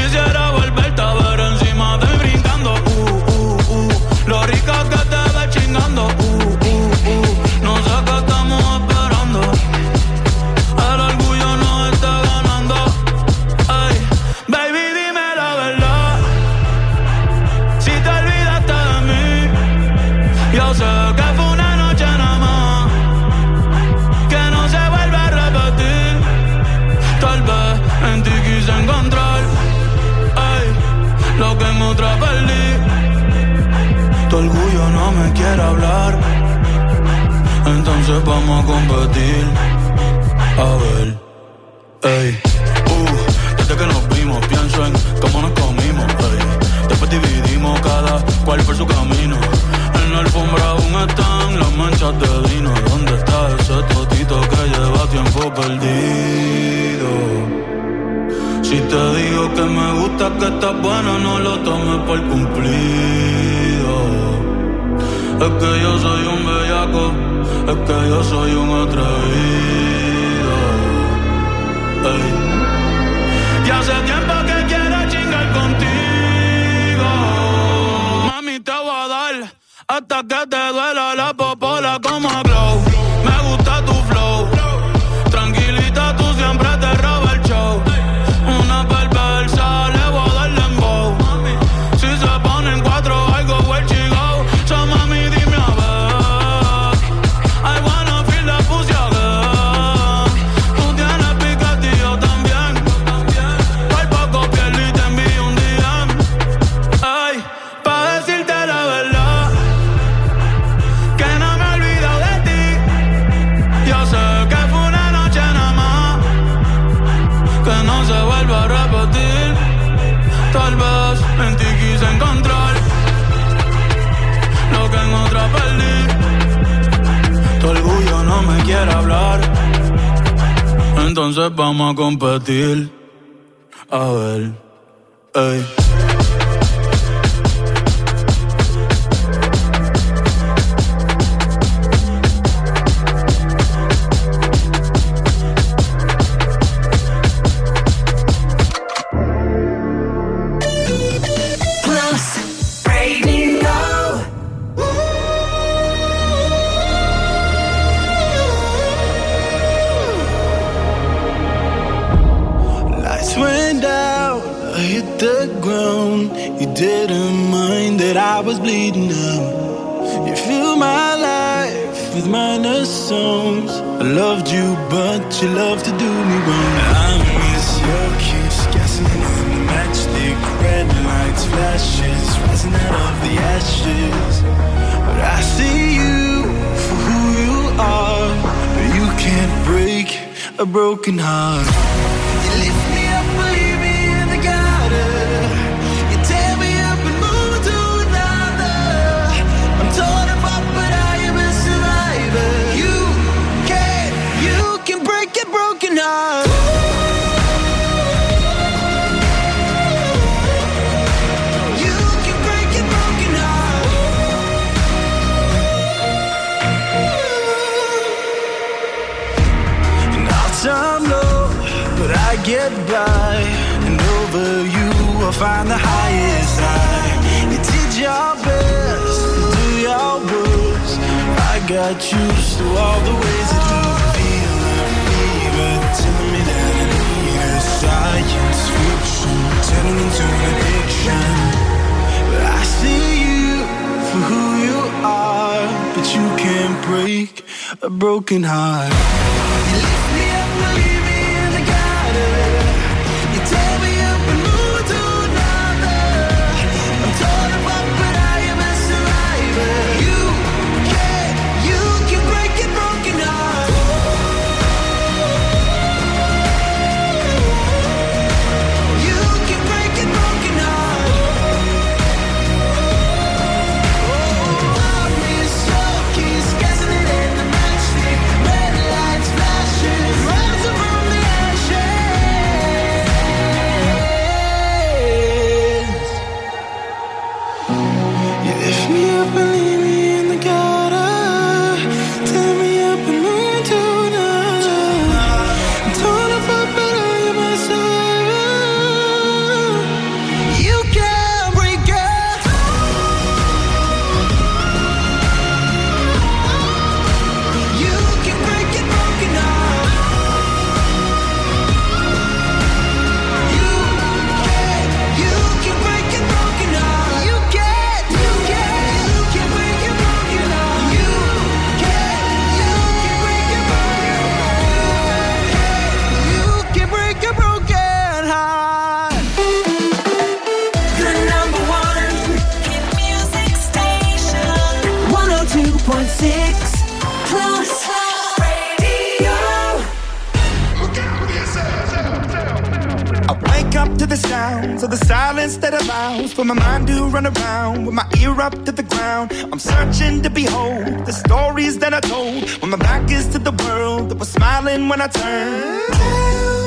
When I turned.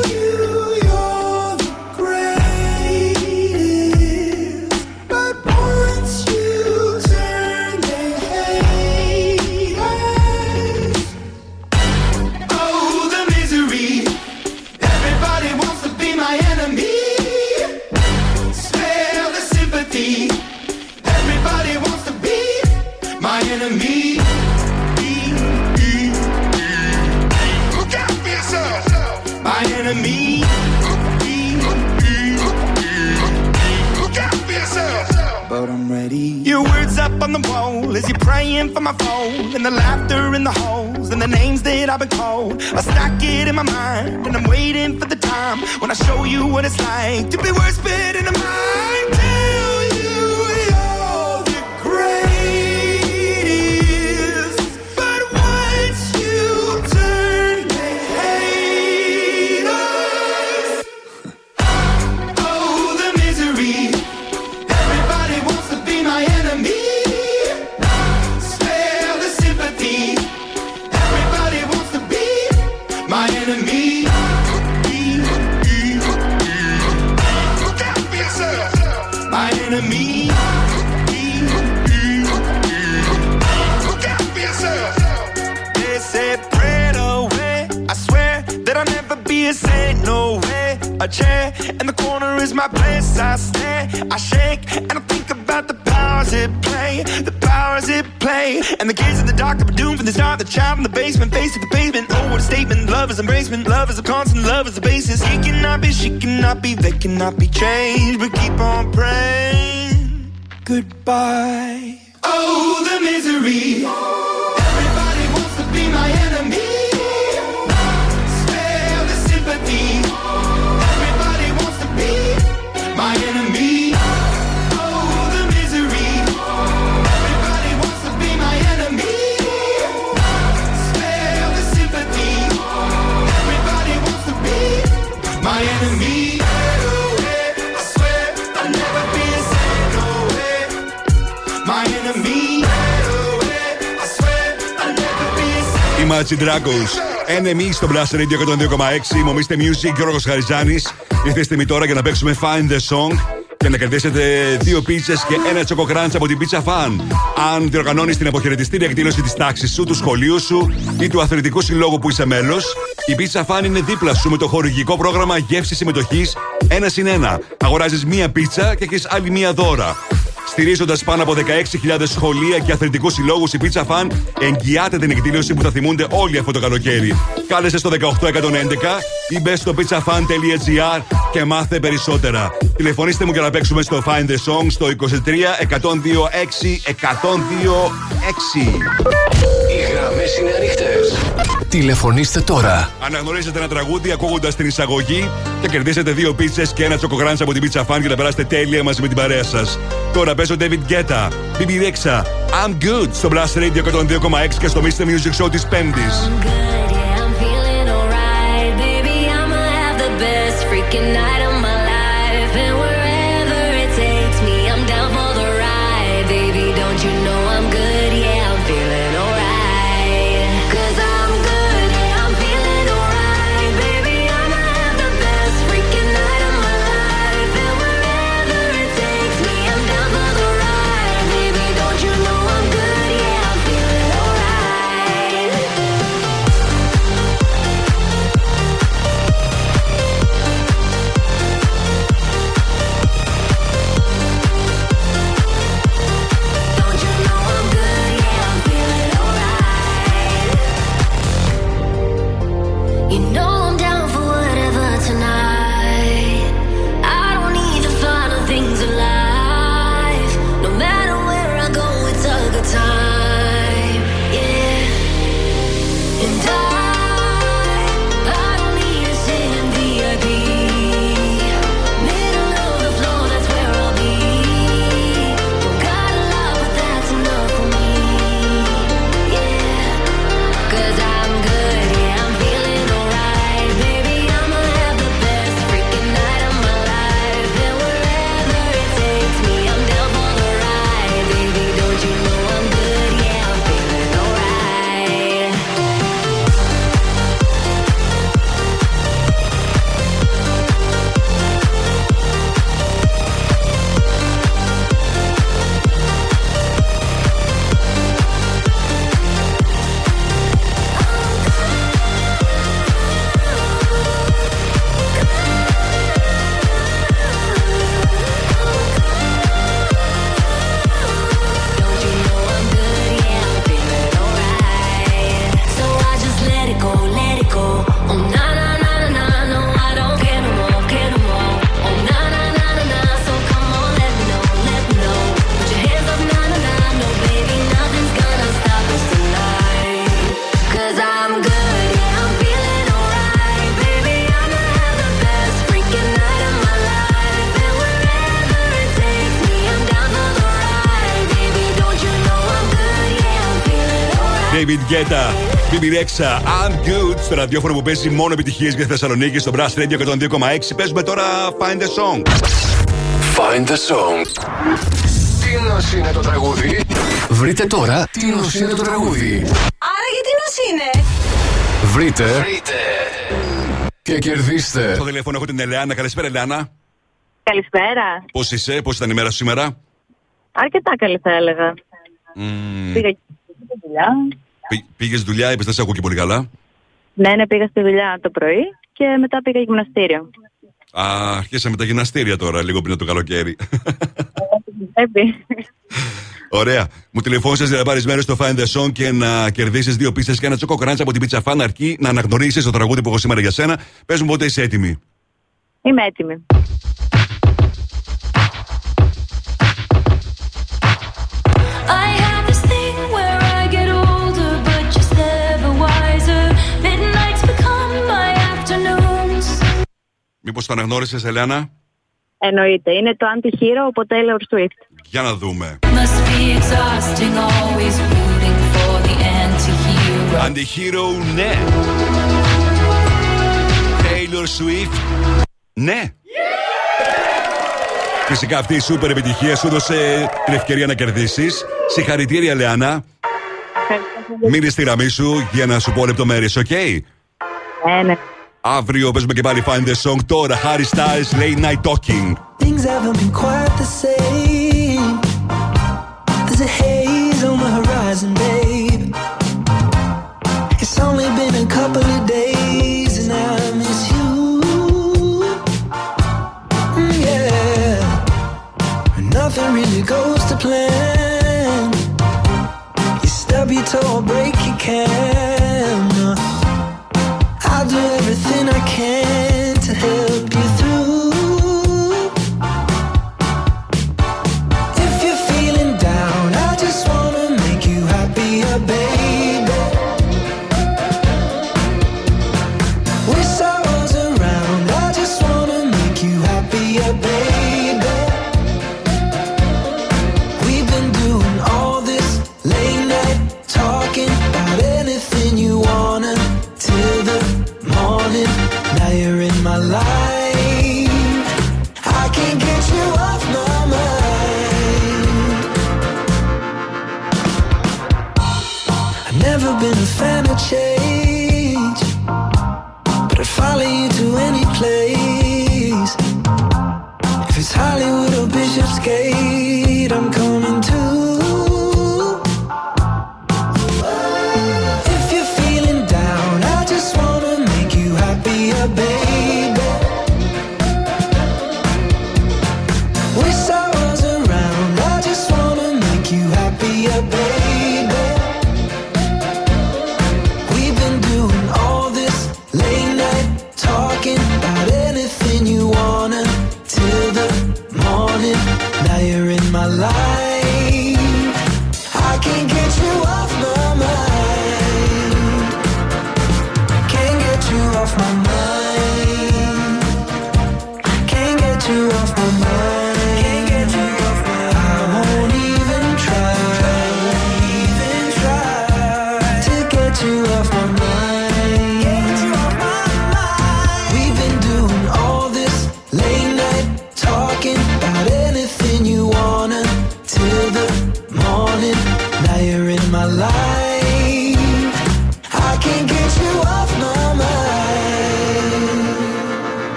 not be changed. Imagine Dragons. NME στο Blast Radio 102,6. Μομίστε Music, Γιώργος Χαριζάνης. Ήρθε η στιγμή τώρα για να παίξουμε Find the Song και να κερδίσετε δύο πίτσε και ένα τσοκοκράντ από την Pizza Fan. Αν διοργανώνεις την αποχαιρετιστήρια εκδήλωση της τάξης σου, του σχολείου σου ή του αθλητικού συλλόγου που είσαι μέλος, η Pizza Fan είναι δίπλα σου με το χορηγικό πρόγραμμα γεύσης συμμετοχής 1 συν 1. Αγοράζεις μία πίτσα και έχεις άλλη μία δώρα. Στηρίζοντας πάνω από 16.000 σχολεία και αθλητικούς συλλόγους, η Pizza Fan εγγυάται την εκδήλωση που θα θυμούνται όλοι αυτό το καλοκαίρι. Κάλεσε στο 18111 ή μπε στο pizzafan.gr και μάθε περισσότερα. Τηλεφωνήστε μου για να παίξουμε στο Find the Song στο 23 102 6 102 6. Οι γραμμές είναι ανοιχτές. Τηλεφωνήστε τώρα. Αναγνωρίζετε ένα τραγούδι ακούγοντας την εισαγωγή και κερδίσετε δύο πίτσες και ένα τσοκογράντ από την Pizza Fan για να περάσετε τέλεια μαζί με την παρέα σας. Τώρα παίζω David Guetta, BB Rexha, I'm good στο Blast Radio 102,6 και στο Mr. Music Show της Πέμπτης. I'm feeling alright, baby. I'ma have the best freaking night of my life, and wherever David Guetta, BB I'm Good, στο ραδιόφωνο που παίζει μόνο επιτυχίες για Θεσσαλονίκη, στο Brass Radio 102,6. Παίζουμε τώρα Find the Song. Find the Song. Τι νος είναι το τραγούδι; Βρείτε τώρα τι νος είναι το τραγούδι; Άρα γιατί νος είναι; Βρείτε. Βρείτε. Και κερδίστε. Στο τηλέφωνο έχω την Ελεάνα. Καλησπέρα, Ελεάνα. Καλησπέρα. Πώς είσαι, πώς ήταν η μέρα σήμερα; Αρκετά καλή θα έλεγα. Mm. Πήγα και δουλειά. Πήγες δουλειά, είπες δεν σε ακούω και πολύ καλά. Ναι, ναι, πήγα στη δουλειά το πρωί και μετά πήγα γυμναστήριο. Α, αρχίσαμε τα γυμναστήρια τώρα, λίγο πριν το καλοκαίρι. Ωραία. Μου τηλεφώνησες για να πάρεις μέρος στο Find the και να κερδίσεις δύο πίστες και ένα τσοκοκράντσα από την πίτσα Fan αρκεί να αναγνωρίσεις το τραγούδι που έχω σήμερα για σένα. Πες μου πότε είσαι έτοιμη. Είμαι έτοιμη. Μήπως το αναγνώρισες, Ελένα; Εννοείται. Είναι το anti-hero από Taylor Swift. Για να δούμε. Anti-hero, ναι. Taylor Swift, ναι. Φυσικά αυτή η σούπερ επιτυχία σου έδωσε την ευκαιρία να κερδίσεις. Συγχαρητήρια, Λεάνα. Μείνε στη γραμμή σου για να σου πω λεπτομέρειες, OK; Okay? Ναι. ναι. Αύριο παίζουμε και πάλι Find the Song. Τώρα Harry Styles, Late Night Talking. Things haven't been quite the same. There's a haze on the horizon, babe. It's only been a couple of days and I miss you. Mm, yeah. Nothing really goes to plan. You stub your toe or break your can everything I can to help.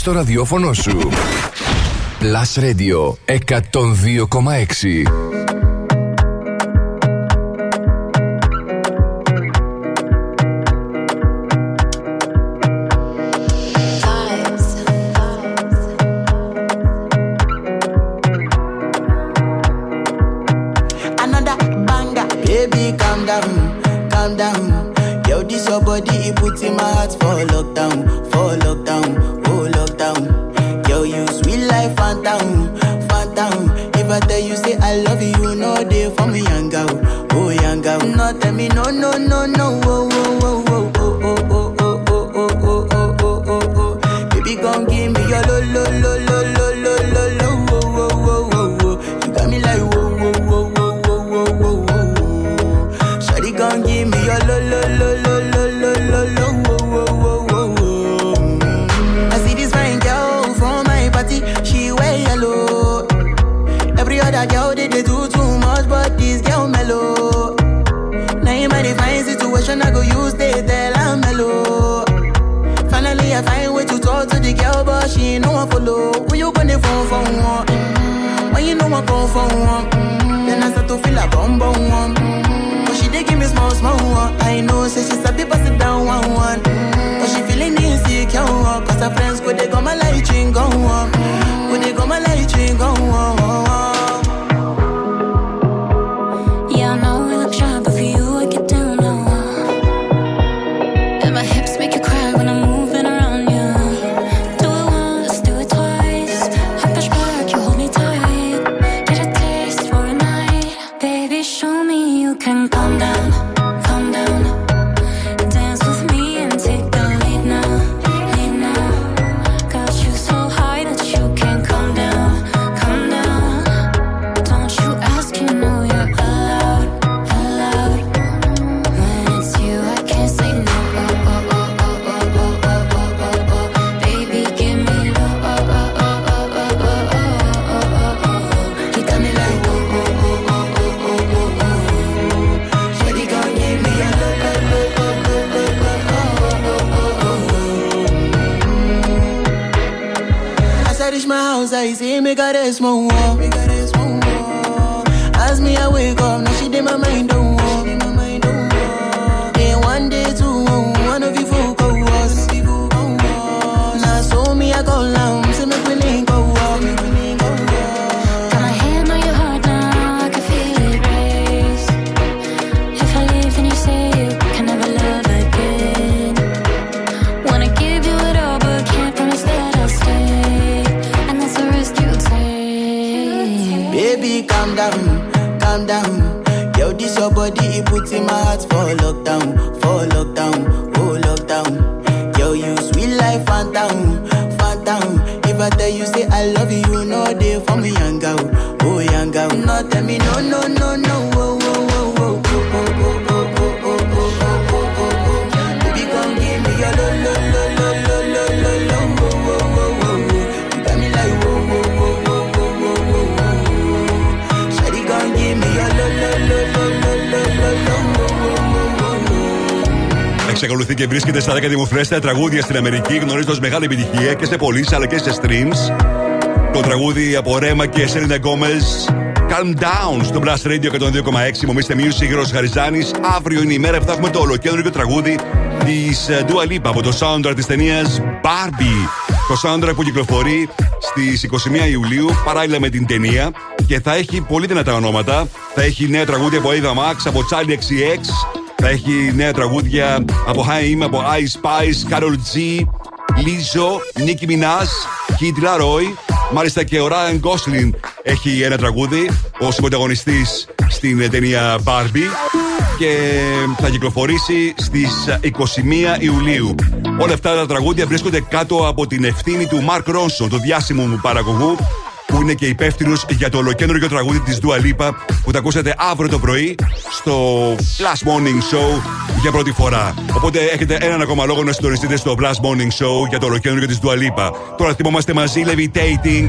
Στο ραδιόφωνο σου. Plus Radio 102,6 δημοφιλέστερα τραγούδια στην Αμερική, γνωρίζοντας μεγάλη επιτυχία και σε πωλήσει αλλά και σε streams. Το τραγούδι από Ρέμα και Σέλινα Γκόμες. Calm down στο Blast Radio 102,6. Μομίστε Music, Γύρω Χαριζάνης. Αύριο είναι η μέρα που θα έχουμε το ολοκέντρο τραγούδι της ε, Dua Lipa από το soundtrack της ταινίας Barbie. Το soundtrack που κυκλοφορεί στις 21 Ιουλίου παράλληλα με την ταινία και θα έχει πολύ δυνατά ονόματα. Θα έχει νέα τραγούδια από Ava Max, από Charlie XX, θα έχει νέα τραγούδια από Haim, από Ice Spice, Carol G, Lizzo, Nicki Minaj, Kid Laroi. Μάλιστα και ο Ryan Gosling έχει ένα τραγούδι ω πρωταγωνιστή στην ταινία Barbie και θα κυκλοφορήσει στις 21 Ιουλίου. Όλα αυτά τα τραγούδια βρίσκονται κάτω από την ευθύνη του Mark Ρόνσον, του διάσημου μου παραγωγού, που είναι και υπεύθυνος για το ολοκένουργιο τραγούδι της Dua Lipa που θα ακούσετε αύριο το πρωί στο Last Morning Show για πρώτη φορά. Οπότε έχετε έναν ακόμα λόγο να συντονιστείτε στο Last Morning Show για το ολοκένουργιο της Dua Lipa. Τώρα θυμόμαστε μαζί Levitating.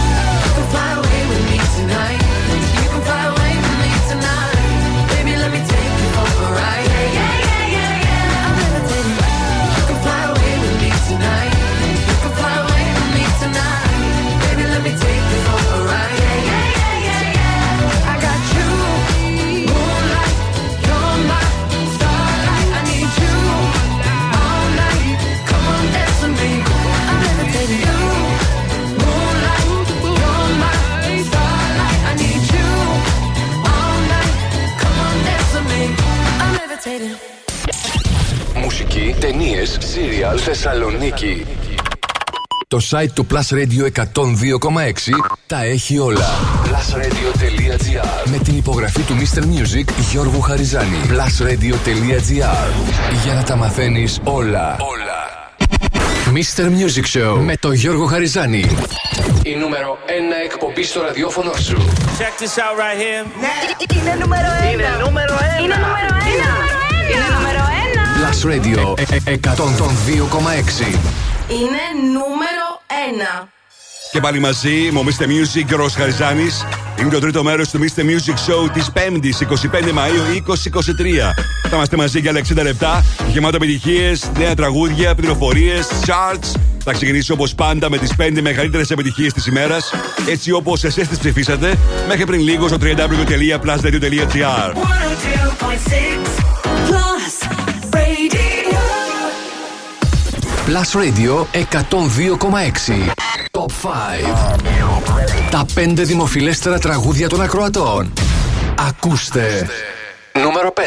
Ταινίες, σύριαλ, Θεσσαλονίκη. Το site του Plus Radio 102,6 τα έχει όλα. Plusradio.gr Με την υπογραφή του Mr. Music Γιώργου Χαριζάνη. Plusradio.gr Για να τα μαθαίνεις όλα. Όλα. Mr. Music Show με το Γιώργο Χαριζάνη. Η νούμερο 1 εκπομπή στο ραδιόφωνο σου. Check this out right here. Ναι. Είναι νούμερο 1. Είναι νούμερο 1. Είναι νούμερο 1. Είναι νούμερο 1. Plus Radio ε, ε, ε, 102,6. Είναι νούμερο 1. Και πάλι μαζί μου, Mr. Music και ο Ρος Χαριζάνης. Είναι το τρίτο μέρος του Mr. Music Show της 5ης, 25 Μαΐου 2023. Θα είμαστε μαζί για 60 λεπτά, γεμάτο επιτυχίες, νέα τραγούδια, πληροφορίες, charts. Θα ξεκινήσω όπως πάντα με τις 5 μεγαλύτερες επιτυχίες της ημέρας. έτσι όπως εσεί τις ψηφίσατε, μέχρι πριν λίγο στο www.plusradio.gr. Plus Radio 102,6 Top 5 Τα πέντε δημοφιλέστερα τραγούδια των ακροατών. Ακούστε. Νούμερο 5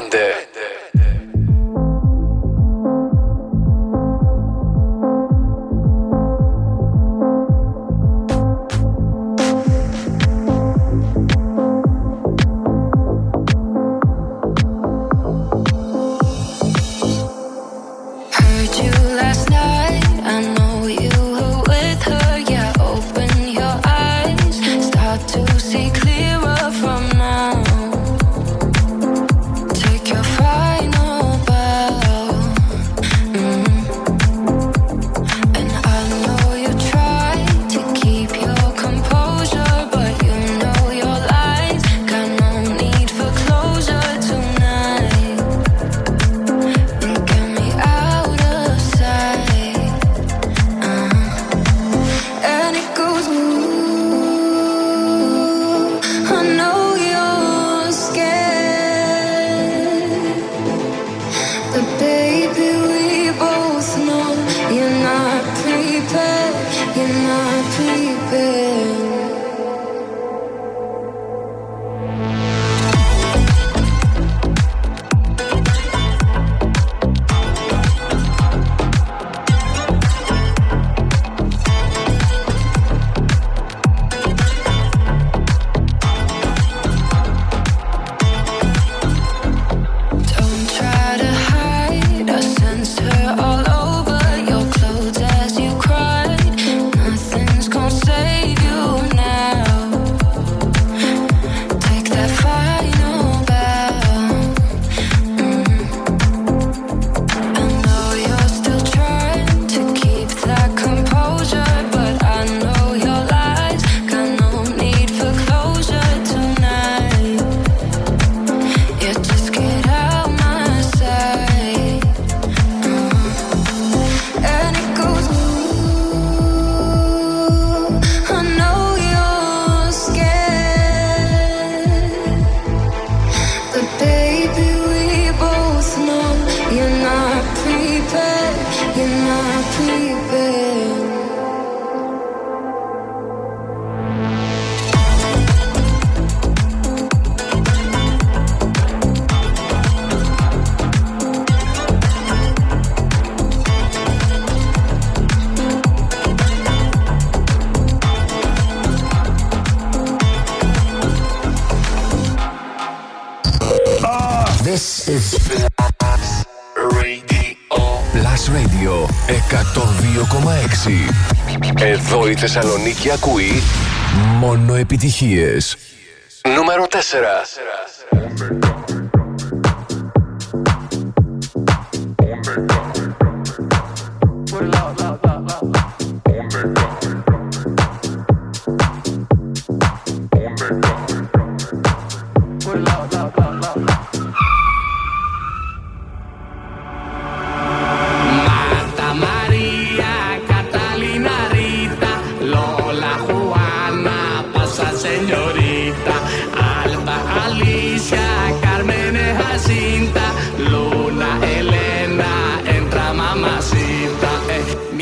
This is Plus Radio. Plus Radio 102,6. Εδώ η Θεσσαλονίκη ακούει μόνο επιτυχίες. Νούμερο 4. Marta,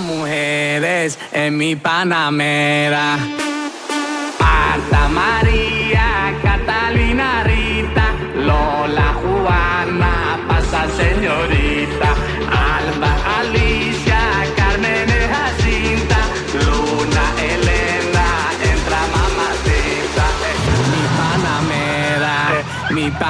Mujeres en mi panamera. Marta, María, Catalina, Rita, Lola, Juana, pasa señorita,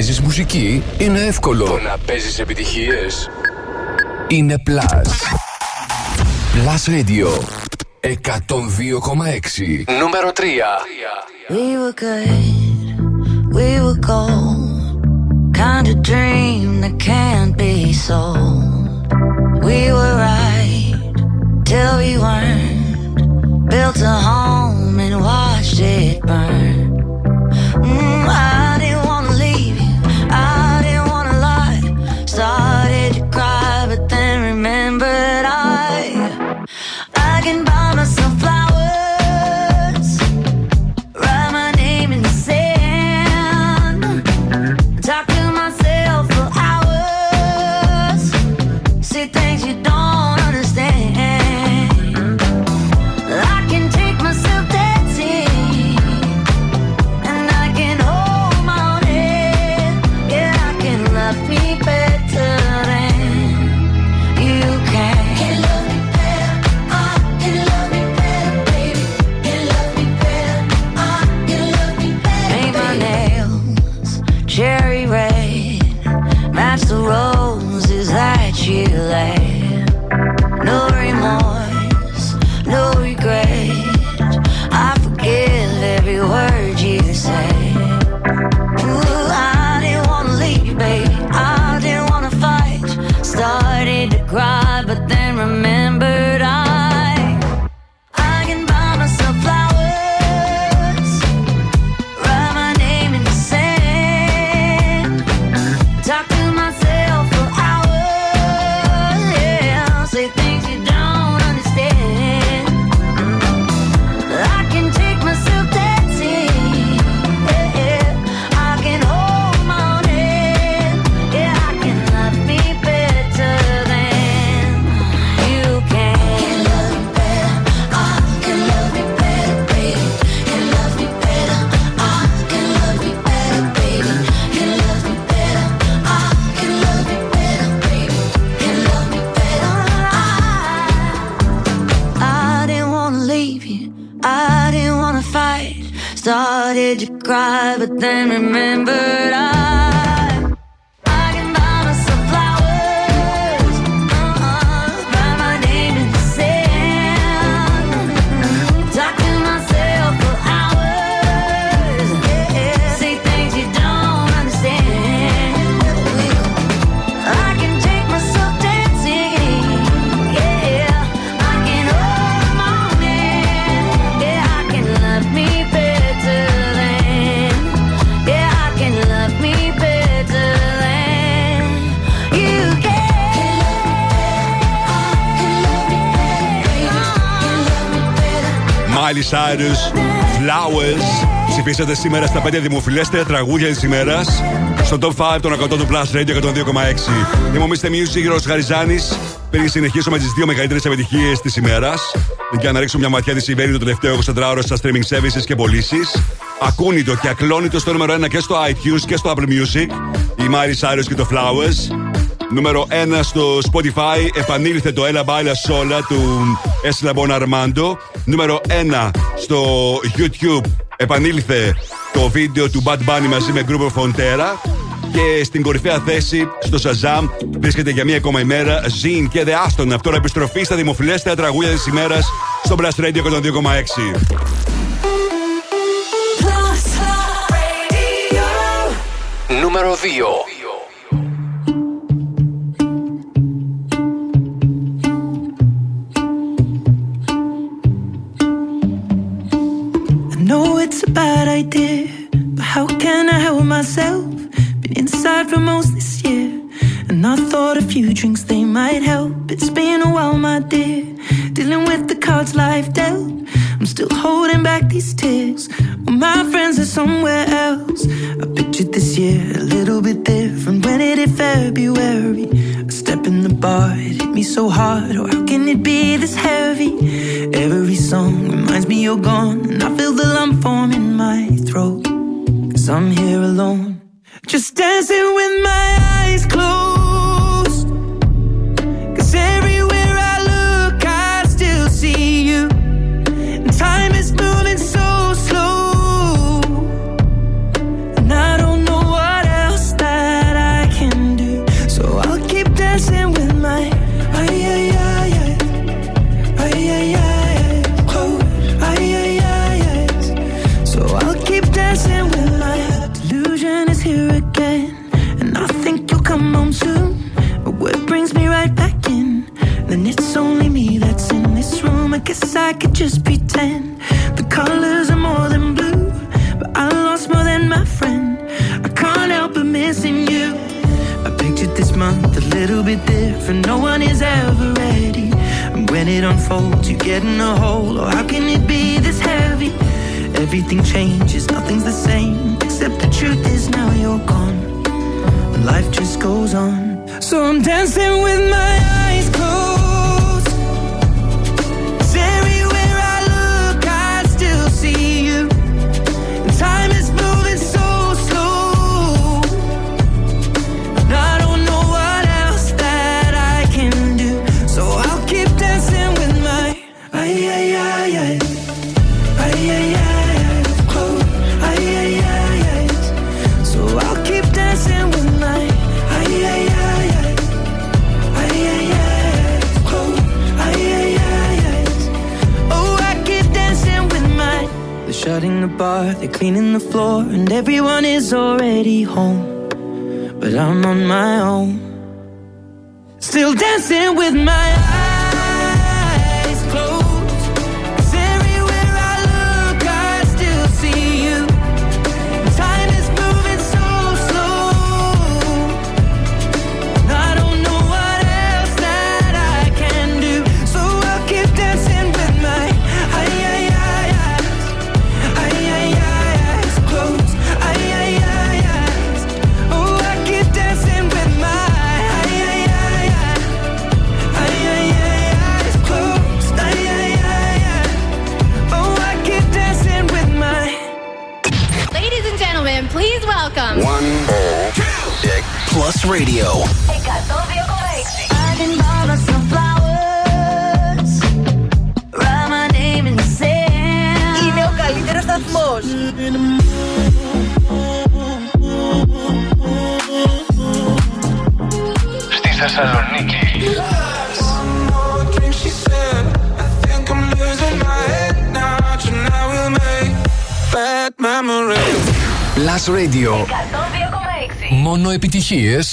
παίζεις μουσική είναι εύκολο. Το να παίζεις επιτυχίες είναι Plus. Plus Radio 102,6. Νούμερο 3. We were good, we were gold. Kind of dream that can't be sold. We were right till we weren't. Built a home and watched it burn. Mm, I but then. Cyrus, Flowers. Ψηφίσατε σήμερα στα 5 δημοφιλέστερα τραγούδια της ημέρας στο top 5 των 100 του Plus Radio 102,6. Είμαι ο Mr. Music, Ρος Γαριζάνη. Πριν συνεχίσουμε τις δύο μεγαλύτερες επιτυχίες της ημέρας και να ρίξουμε μια ματιά τι συμβαίνει το τελευταίο 24ωρο στα streaming services και πωλήσεις. Ακούνητο και ακλόνητο στο νούμερο 1 και στο iTunes και στο Apple Music. Η Μάρι Cyrus και το Flowers. Νούμερο 1 στο Spotify επανήλθε το Ella Baila Sola του Esla Bon Armando νούμερο 1 στο YouTube επανήλθε το βίντεο του Bad Bunny μαζί με Group of Frontera και στην κορυφαία θέση στο Shazam βρίσκεται για μία ακόμα ημέρα Zin και The Aston. Αυτό επιστροφή στα δημοφιλέστερα τραγούδια της ημέρας στο Blast Radio 102,6. Νούμερο 2 drinks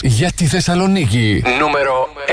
για τη Θεσσαλονίκη. Νούμερο 1.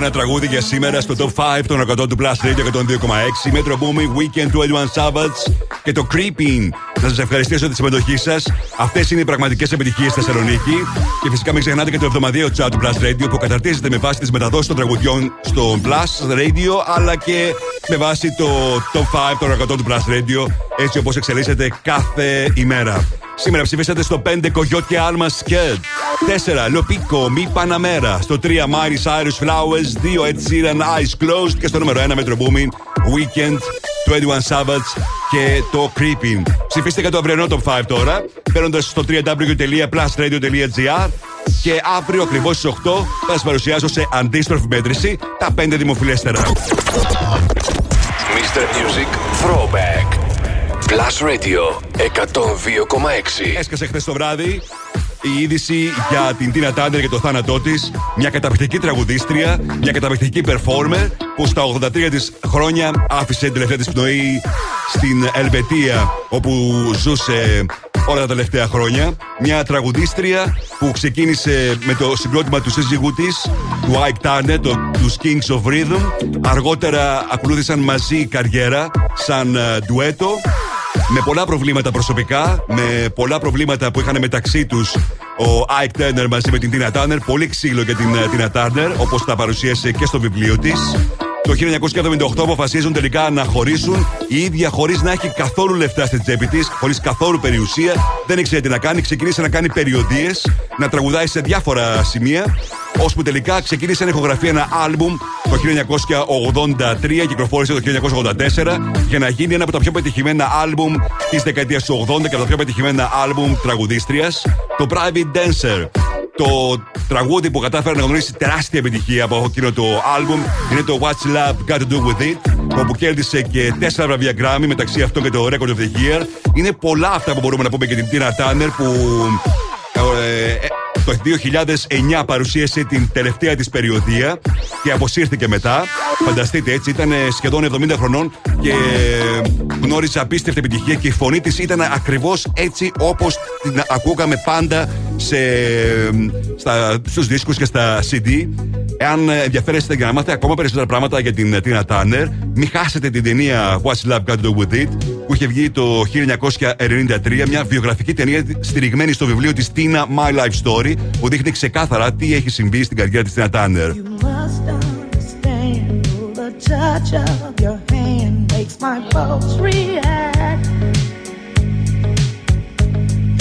ένα τραγούδι για σήμερα στο top 5 των 100 του Plus Radio 102,6. Metro Booming, Weekend 21 Sabbaths και το Creeping. Να σας ευχαριστήσω τη συμμετοχή σας. Αυτές είναι οι πραγματικές επιτυχίες στη Θεσσαλονίκη. Και φυσικά μην ξεχνάτε και το εβδομαδιαίο chat του Plus Radio που καταρτίζεται με βάση τις μεταδόσεις των τραγουδιών στο Plus Radio αλλά και με βάση το top 5 των 100 του Plus Radio έτσι όπως εξελίσσεται κάθε ημέρα. Σήμερα ψηφίσατε στο 5 Κογιότ Άλμα Sked. 4 Λοπίκο Μη Παναμέρα. Στο 3 Miley Cyrus Flowers. 2 Ed Sheeran Eyes Closed. Και στο νούμερο 1 Metro Booming Weekend 21 Savage και το Creeping. Ψηφίστε για το αυριανό Top 5 τώρα, παίρνοντα στο www.plusradio.gr και αύριο ακριβώς στις 8 θα σας παρουσιάσω σε αντίστροφη μέτρηση τα 5 δημοφιλέστερα. Mr. Music Throwback Flash Radio 102,6. Έσκασε χθες το βράδυ η είδηση για την Τίνα Τάντερ και το θάνατό της. Μια καταπληκτική τραγουδίστρια, μια καταπληκτική performer που στα 83 της χρόνια άφησε την τελευταία της πνοή στην Ελβετία όπου ζούσε όλα τα τελευταία χρόνια. Μια τραγουδίστρια που ξεκίνησε με το συγκρότημα του σύζυγού της, του Ike Turner, τους Kings of Rhythm. Αργότερα ακολούθησαν μαζί καριέρα σαν ε, ντουέτο με πολλά προβλήματα προσωπικά, με πολλά προβλήματα που είχαν μεταξύ τους ο Ike Turner μαζί με την Tina Turner. Πολύ ξύλο για την ε, Tina Turner, όπως τα παρουσίασε και στο βιβλίο της. Το 1978 αποφασίζουν τελικά να χωρίσουν η ίδια χωρίς να έχει καθόλου λεφτά στη τσέπη της, χωρίς καθόλου περιουσία. Δεν ήξερε τι να κάνει. Ξεκίνησε να κάνει περιοδίες, να τραγουδάει σε διάφορα σημεία. Ώσπου τελικά ξεκίνησε να ηχογραφεί ένα άλμπουμ το 1983, κυκλοφόρησε το 1984 για να γίνει ένα από τα πιο πετυχημένα άλμπουμ της δεκαετίας του 80 και από τα πιο πετυχημένα άλμπουμ τραγουδίστριας, το Private Dancer. Το τραγούδι που κατάφερε να γνωρίσει τεράστια επιτυχία από εκείνο το άλμπουμ είναι το What's Love Got to Do With It, όπου κέρδισε και τέσσερα βραβεία Grammy, μεταξύ αυτών και το Record of the Year. Είναι πολλά αυτά που μπορούμε να πούμε για την Tina Turner που ε, ε, το 2009 παρουσίασε την τελευταία της περιοδία και αποσύρθηκε μετά. Φανταστείτε έτσι, ήταν σχεδόν 70 χρονών και γνώρισε απίστευτη επιτυχία και η φωνή της ήταν ακριβώς έτσι όπως την ακούγαμε πάντα σε, στα, στους δίσκους και στα CD. Εάν ενδιαφέρεστε για να μάθετε ακόμα περισσότερα πράγματα για την Tina Turner, μην χάσετε την ταινία What's Love Got to Do With It που είχε βγει το 1993, μια βιογραφική ταινία στηριγμένη στο βιβλίο της Tina My Life Story που δείχνει ξεκάθαρα τι έχει συμβεί στην καριέρα της Tina Turner. must understand the touch of your hand makes my pulse react.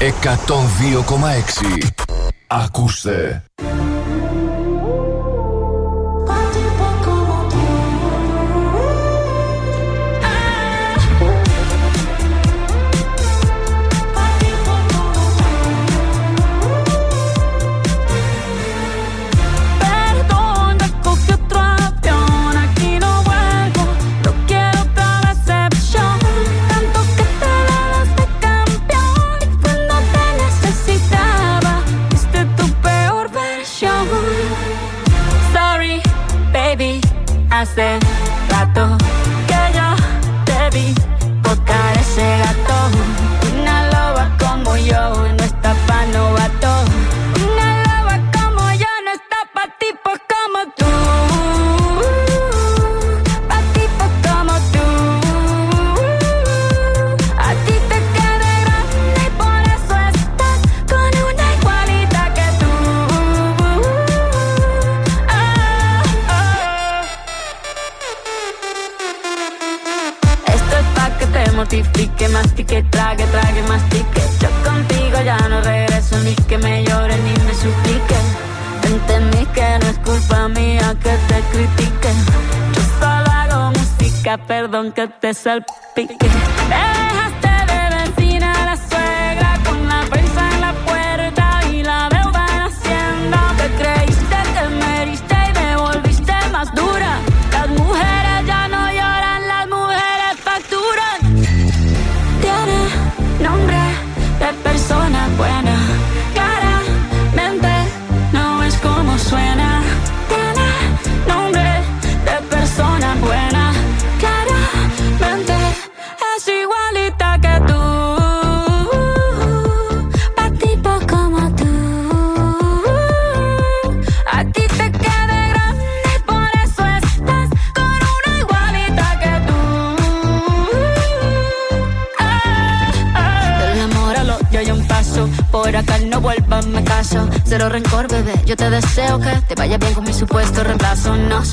102,6.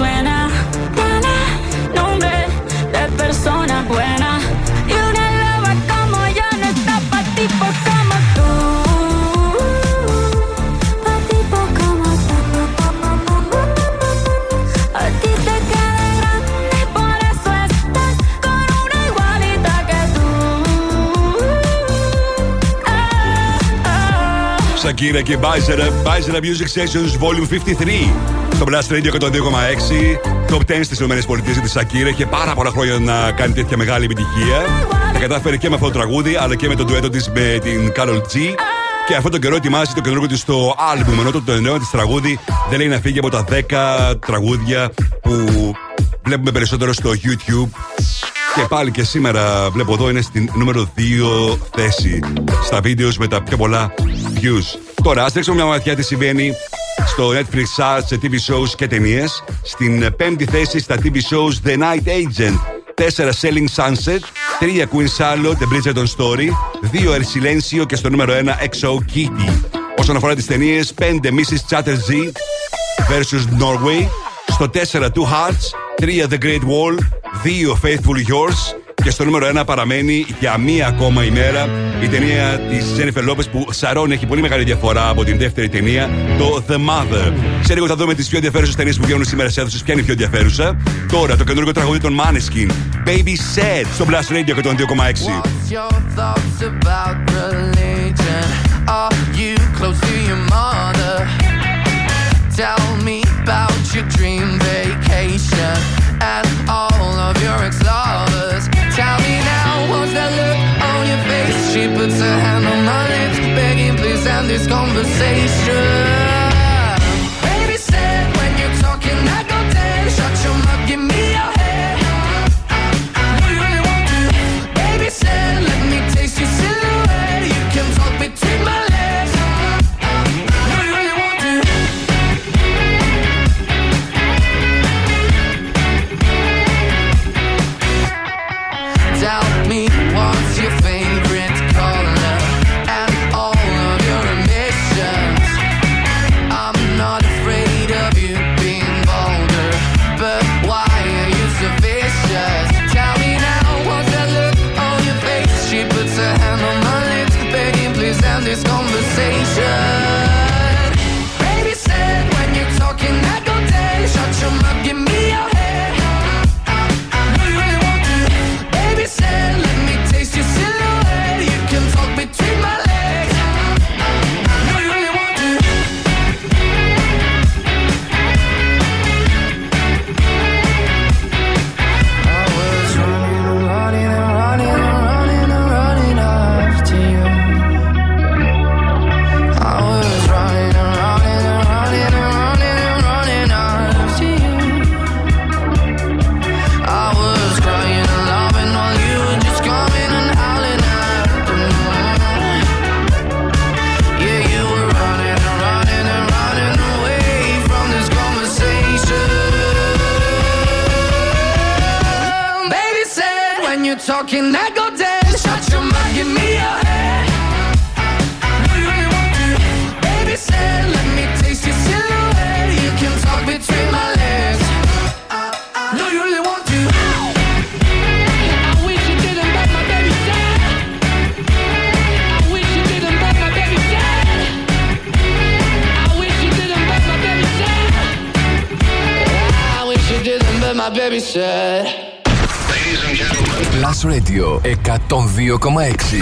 when Σακύρα και Μπάιζερα, Μπάιζερα Music Sessions Volume 53. Στο Blast Radio 102,6. Top 10 στις ΗΠΑ για τη Σακύρα. Είχε πάρα πολλά χρόνια να κάνει τέτοια μεγάλη επιτυχία. Τα κατάφερε και με αυτό το τραγούδι, αλλά και με το ντουέτο της με την Carol G. Και αυτόν τον καιρό ετοιμάζει το καινούργιο της στο άλμπουμ. Ενώ το, το νέο της τραγούδι δεν λέει να φύγει από τα 10 τραγούδια που βλέπουμε περισσότερο στο YouTube. Και πάλι και σήμερα βλέπω εδώ είναι στην νούμερο 2 θέση στα βίντεος με τα πιο πολλά views. Τώρα, ας ρίξουμε μια ματιά τι συμβαίνει στο Netflix Charts σε TV shows και ταινίε. Στην πέμπτη θέση στα TV shows The Night Agent. 4 Selling Sunset, 3 Queen Charlotte, The Bridgerton Story, 2 El Silencio και στο νούμερο 1 XO Kitty. Όσον αφορά τι ταινίε, 5 Mrs. Chatterjee vs Norway, στο 4 Two Hearts, 3 The Great Wall, 2 Faithful Yours και στο νούμερο 1 παραμένει για μία ακόμα ημέρα η ταινία της Jennifer Lopez που σαρώνει, έχει πολύ μεγάλη διαφορά από την δεύτερη ταινία, το The Mother. Σε λίγο θα δούμε τις πιο ενδιαφέρουσες ταινίες που βγαίνουν σήμερα σε αίθουσες. Ποια είναι η πιο ενδιαφέρουσα; Τώρα το καινούργιο τραγούδι των Maneskin, Baby Said, στο Blast Radio 102,6. What's your thoughts about religion? Are you close to your mother? Tell me about your dream vacation and all of your ex-lovers. Tell me now, that look on your face? She puts her hand on my lips, begging please end this conversation. my baby said. Plus Radio 102,6.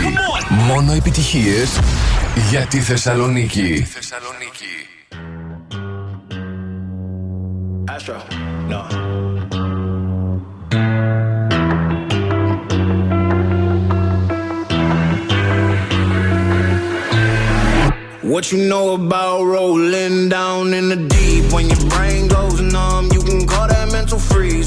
Μόνο επιτυχίες για τη Θεσσαλονίκη. Astro, no. What you know about rolling down in the deep? When your brain goes numb,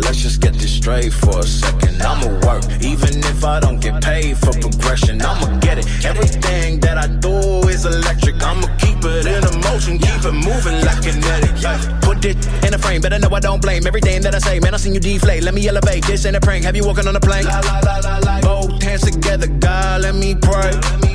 Let's just get this straight for a second. I'ma work, even if I don't get paid for progression. I'ma get it. Everything that I do is electric. I'ma keep it in a motion, keep it moving like kinetic. Put it in a frame, better know I don't blame everything that I say. Man, I seen you deflate. Let me elevate. This ain't a prank. Have you walking on a plane? La, la, la, la, la. Both hands together, God, let me pray.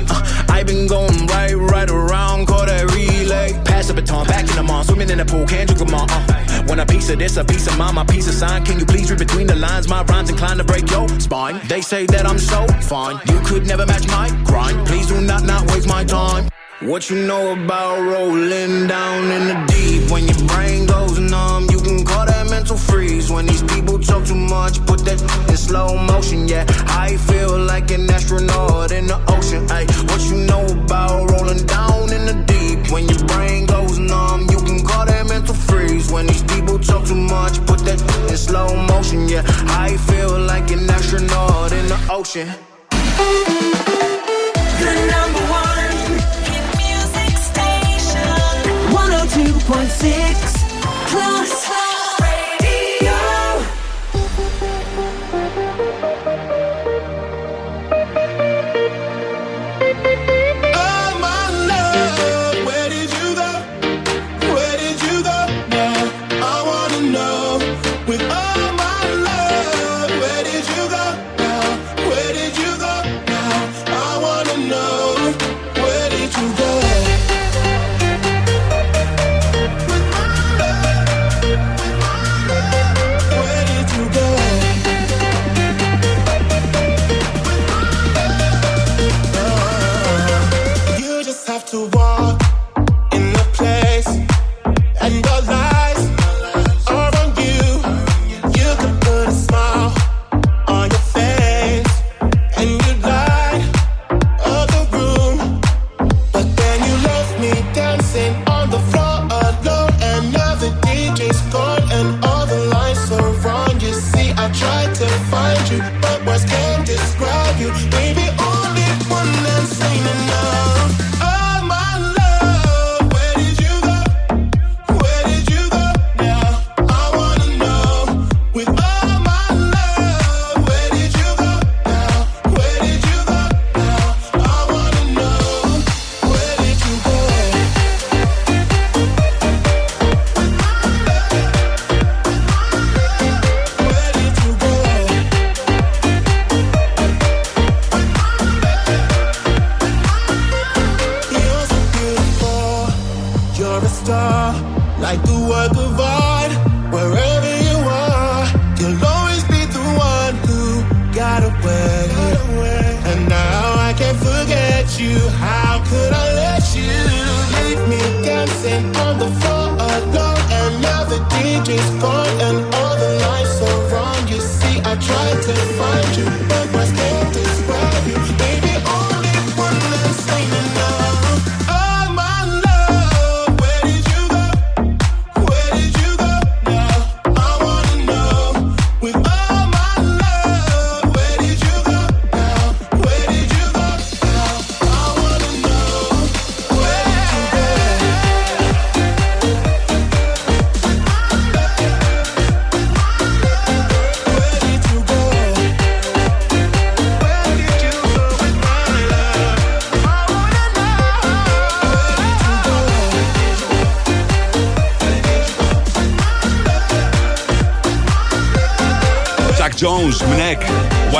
Uh, I been going right, right around, call that relay. Pass the baton, back in the mall, swimming in the pool, can't drink them all. Uh, when a piece of this, a piece of mine, my piece of sign. Can you please read between the lines? My rhymes inclined to break your spine. They say that I'm so fine, you could never match my grind. Please do not not waste my time. What you know about rolling down in the deep? When your brain goes numb, you can call that mental freeze. When these people talk too much, put that in slow motion. Yeah, I feel like an astronaut in the ocean. Ay, what you know about rolling down in the deep? When your brain goes numb, you can call that mental freeze. When these people talk too much, put that in slow motion. Yeah, I feel like an astronaut in the ocean. The number one hit music station. 102.6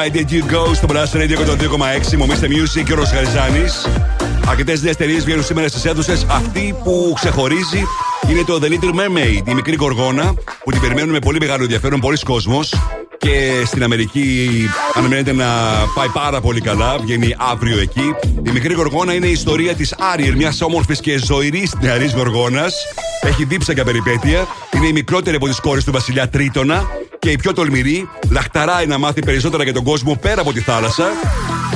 Why did you go στο Blast Radio 102,6. Μομίστε Music και ο Ροσχαριζάνη. Αρκετές νέες εταιρείε βγαίνουν σήμερα στις αίθουσες. Αυτή που ξεχωρίζει είναι το The Little Mermaid, η μικρή γοργόνα που την περιμένουν με πολύ μεγάλο ενδιαφέρον πολλοί κόσμοι. Και στην Αμερική αναμένεται να πάει πάρα πολύ καλά. Βγαίνει αύριο εκεί. Η μικρή γοργόνα είναι η ιστορία της Άριερ, μιας όμορφης και ζωηρής νεαρής γοργόνας. Έχει δίψα για περιπέτεια. Είναι η μικρότερη από τις κόρες του Βασιλιά Τρίτονα και η πιο τολμηρή. Λαχταράει να μάθει περισσότερα για τον κόσμο πέρα από τη θάλασσα.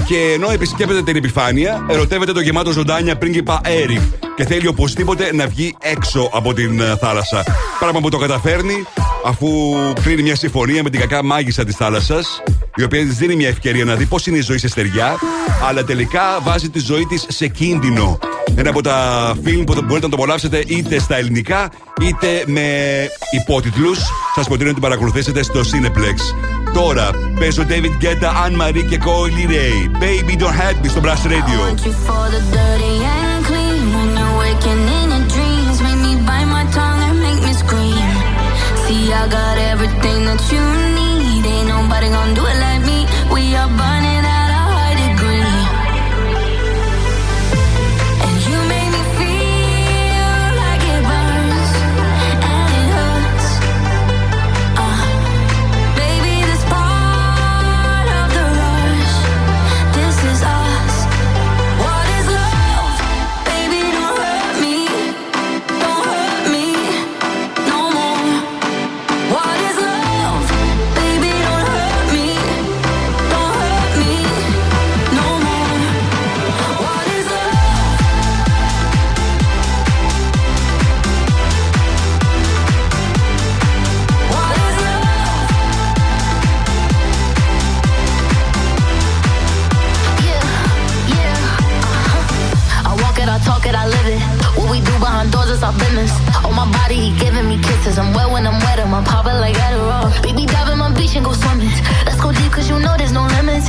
Και ενώ επισκέπτεται την επιφάνεια, ερωτεύεται το γεμάτο ζωντάνια πρίγκιπα Έρικ και θέλει οπωσδήποτε να βγει έξω από την ε, θάλασσα. Πράγμα που το καταφέρνει αφού κλείνει μια συμφωνία με την κακά μάγισσα της θάλασσας, η οποία της δίνει μια ευκαιρία να δει πώς είναι η ζωή σε στεριά, αλλά τελικά βάζει τη ζωή της σε κίνδυνο. Ένα από τα φιλμ που μπορείτε να το απολαύσετε είτε στα ελληνικά είτε με υπότιτλους. Σας προτείνω να την παρακολουθήσετε στο Cineplex. Τώρα παίζω David Guetta, Anne Marie και Coily Ray. Baby don't hate me στο Blast Radio. want you for the dirty kisses. I'm wet when I'm wet, I'm popping like Adderall. Baby, dive in my beach and go swimming. Let's go deep, cause you know there's no limits.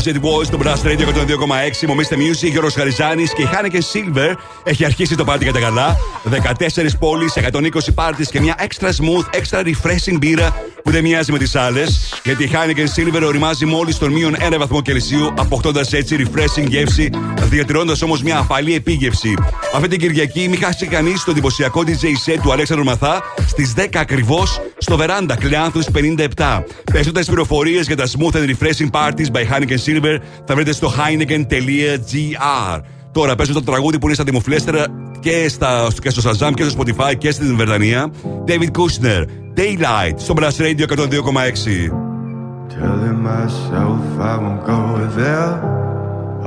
Styles. As it was, το Blast Radio 102,6. Μομίστε Music, Γιώργος Χαριζάνης και η Heineken Silver έχει αρχίσει το πάρτι για τα καλά. 14 πόλεις, 120 πάρτις και μια extra smooth, extra refreshing μπύρα που δεν μοιάζει με τις άλλες. Γιατί η Heineken Silver οριμάζει μόλις τον μείον 1 βαθμό Κελσίου, αποκτώντας έτσι refreshing γεύση, διατηρώντας όμως μια απαλή επίγευση. Αυτή την Κυριακή μην χάσει κανείς το εντυπωσιακό DJ set του Αλέξανδρου Μαθά στις 10 ακριβώς στο Βεράντα Κλεάνθου 57. Περισσότερε πληροφορίες για τα smooth and refreshing parties by Heineken Silver θα βρείτε στο heineken.gr. Τώρα παίζω το τραγούδι που είναι στα δημοφιλέστερα και, στα, και στο Shazam και στο Spotify και στην Βρετανία. David Kushner, Daylight, στο Blast Radio 102,6. Telling myself I won't go there.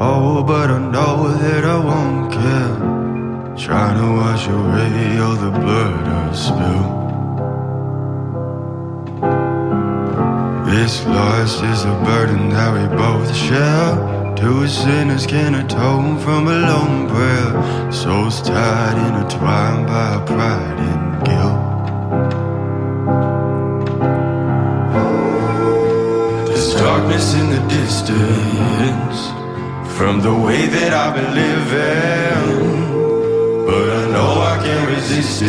Oh, but I know that I won't care. Trying to wash away all the blood I spilled. This loss is a burden that we both share. Two sinners can atone from a lone prayer. Souls tied, intertwined by pride and guilt. Darkness in the distance from the way that I've been living, but I know I can't resist it.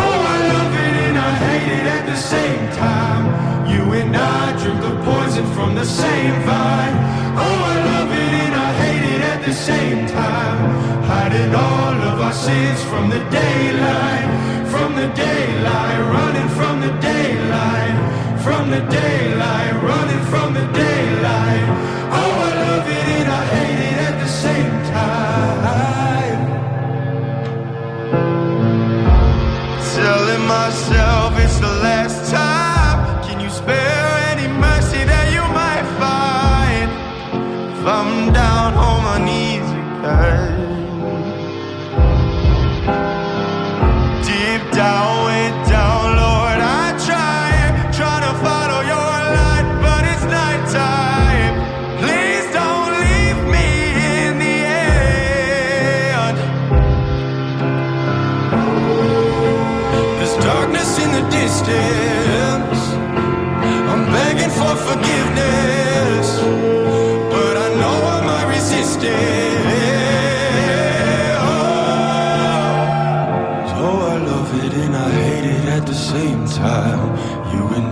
Oh, I love it and I hate it at the same time. You and I drink the poison from the same vine. Oh, I love it and I hate it at the same time. Hiding all of our sins from the daylight, from the daylight, running from the daylight, from the daylight, running from the daylight. Oh, I love it and I hate it at the same time. Telling myself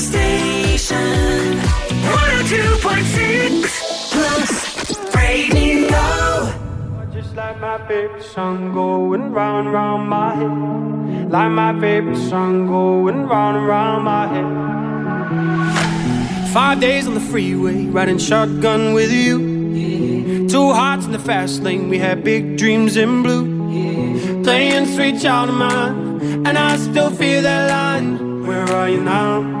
Station. 102.6 Plus Radio. Just like my favorite song going round round my head. Like my favorite song going round and round my head. Five days on the freeway, riding shotgun with you. Two hearts in the fast lane, we had big dreams in blue. Playing sweet child of mine, and I still feel that line. Where are you now?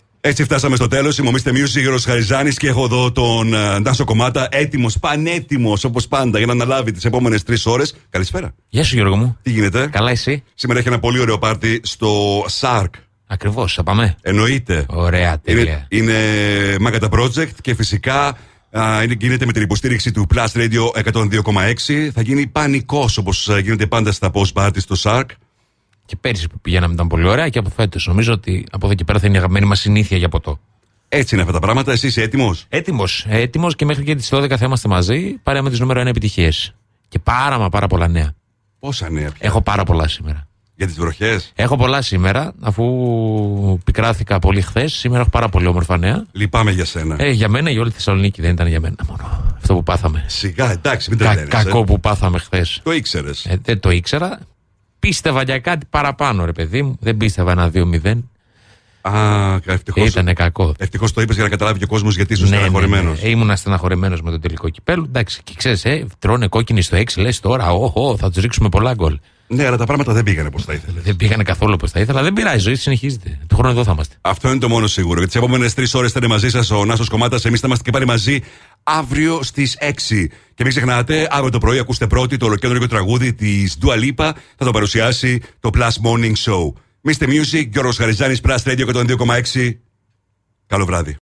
Έτσι φτάσαμε στο τέλος. Είμαι ο Mr. Music, Γιώργος Χαριζάνης και έχω εδώ τον uh, Νάσο Κομμάτα, έτοιμος, πανέτοιμος όπως πάντα για να αναλάβει τις επόμενες τρεις ώρες. Καλησπέρα. Γεια σου Γιώργο μου. Τι γίνεται; Καλά εσύ; Σήμερα έχει ένα πολύ ωραίο πάρτι στο SARK. Ακριβώς, θα πάμε. Εννοείται. Ωραία, τέλεια. Είναι, είναι Magata Project και φυσικά α, είναι, γίνεται με την υποστήριξη του Plus Radio 102,6. Θα γίνει πανικός όπως γίνεται πάντα στα post party στο SARK. Και πέρσι που πηγαίναμε ήταν πολύ ωραία και από φέτος νομίζω ότι από εδώ και πέρα θα είναι η αγαπημένη μας συνήθεια για ποτό. Έτσι είναι αυτά τα πράγματα. Εσύ είσαι έτοιμος; Έτοιμος. Έτοιμος και μέχρι και τις 12 θα είμαστε μαζί. Πάρε με τις νούμερο 1 επιτυχίες. Και πάρα μα πάρα πολλά νέα. Πόσα νέα πια; Έχω πάρα πολλά σήμερα. Για τις βροχές; Έχω πολλά σήμερα, αφού πικράθηκα πολύ χθες. Σήμερα έχω πάρα πολύ όμορφα νέα. Λυπάμαι για σένα. Ε, για μένα η όλη Θεσσαλονίκη δεν ήταν για μένα μόνο. Αυτό που πάθαμε. Σιγά, εντάξει, μην Κα- τρελαίνεσαι. κακό που πάθαμε χθες. Το ήξερες. Ε, δεν το ήξερα. Πίστευα για κάτι παραπάνω, ρε παιδί μου. Δεν πίστευα ένα 2-0. Α, ευτυχώς. Ήταν κακό. Ευτυχώς το είπες για να καταλάβει και ο κόσμος γιατί είσαι Ναι, ναι, στεναχωρημένος. ναι. Ε, Ήμουν στεναχωρημένος με το τελικό κυπέλου. Εντάξει, και ξέρεις, ε, τρώνε κόκκινη στο 6, λες τώρα, όχο, θα τους ρίξουμε πολλά γκολ. Ναι, αλλά τα πράγματα δεν πήγανε πώ θα ήθελες. Δεν πήγανε καθόλου όπως θα ήθελα. Δεν πειράζει, η ζωή συνεχίζεται. Του χρόνου εδώ θα είμαστε. Αυτό είναι το μόνο σίγουρο. Για τις επόμενες τρεις ώρες θα είναι μαζί σας ο Νάσος Κομμάτας. Εμείς θα είμαστε και πάλι μαζί αύριο στις 6. Και μην ξεχνάτε, αύριο το πρωί ακούστε πρώτη το ολοκέντρο τραγούδι της Dua Lipa. Θα το παρουσιάσει το Plus Morning Show. Mr. Music, Γιώργος Χαριζάνης, Plus Radio 102,6. Καλό βράδυ.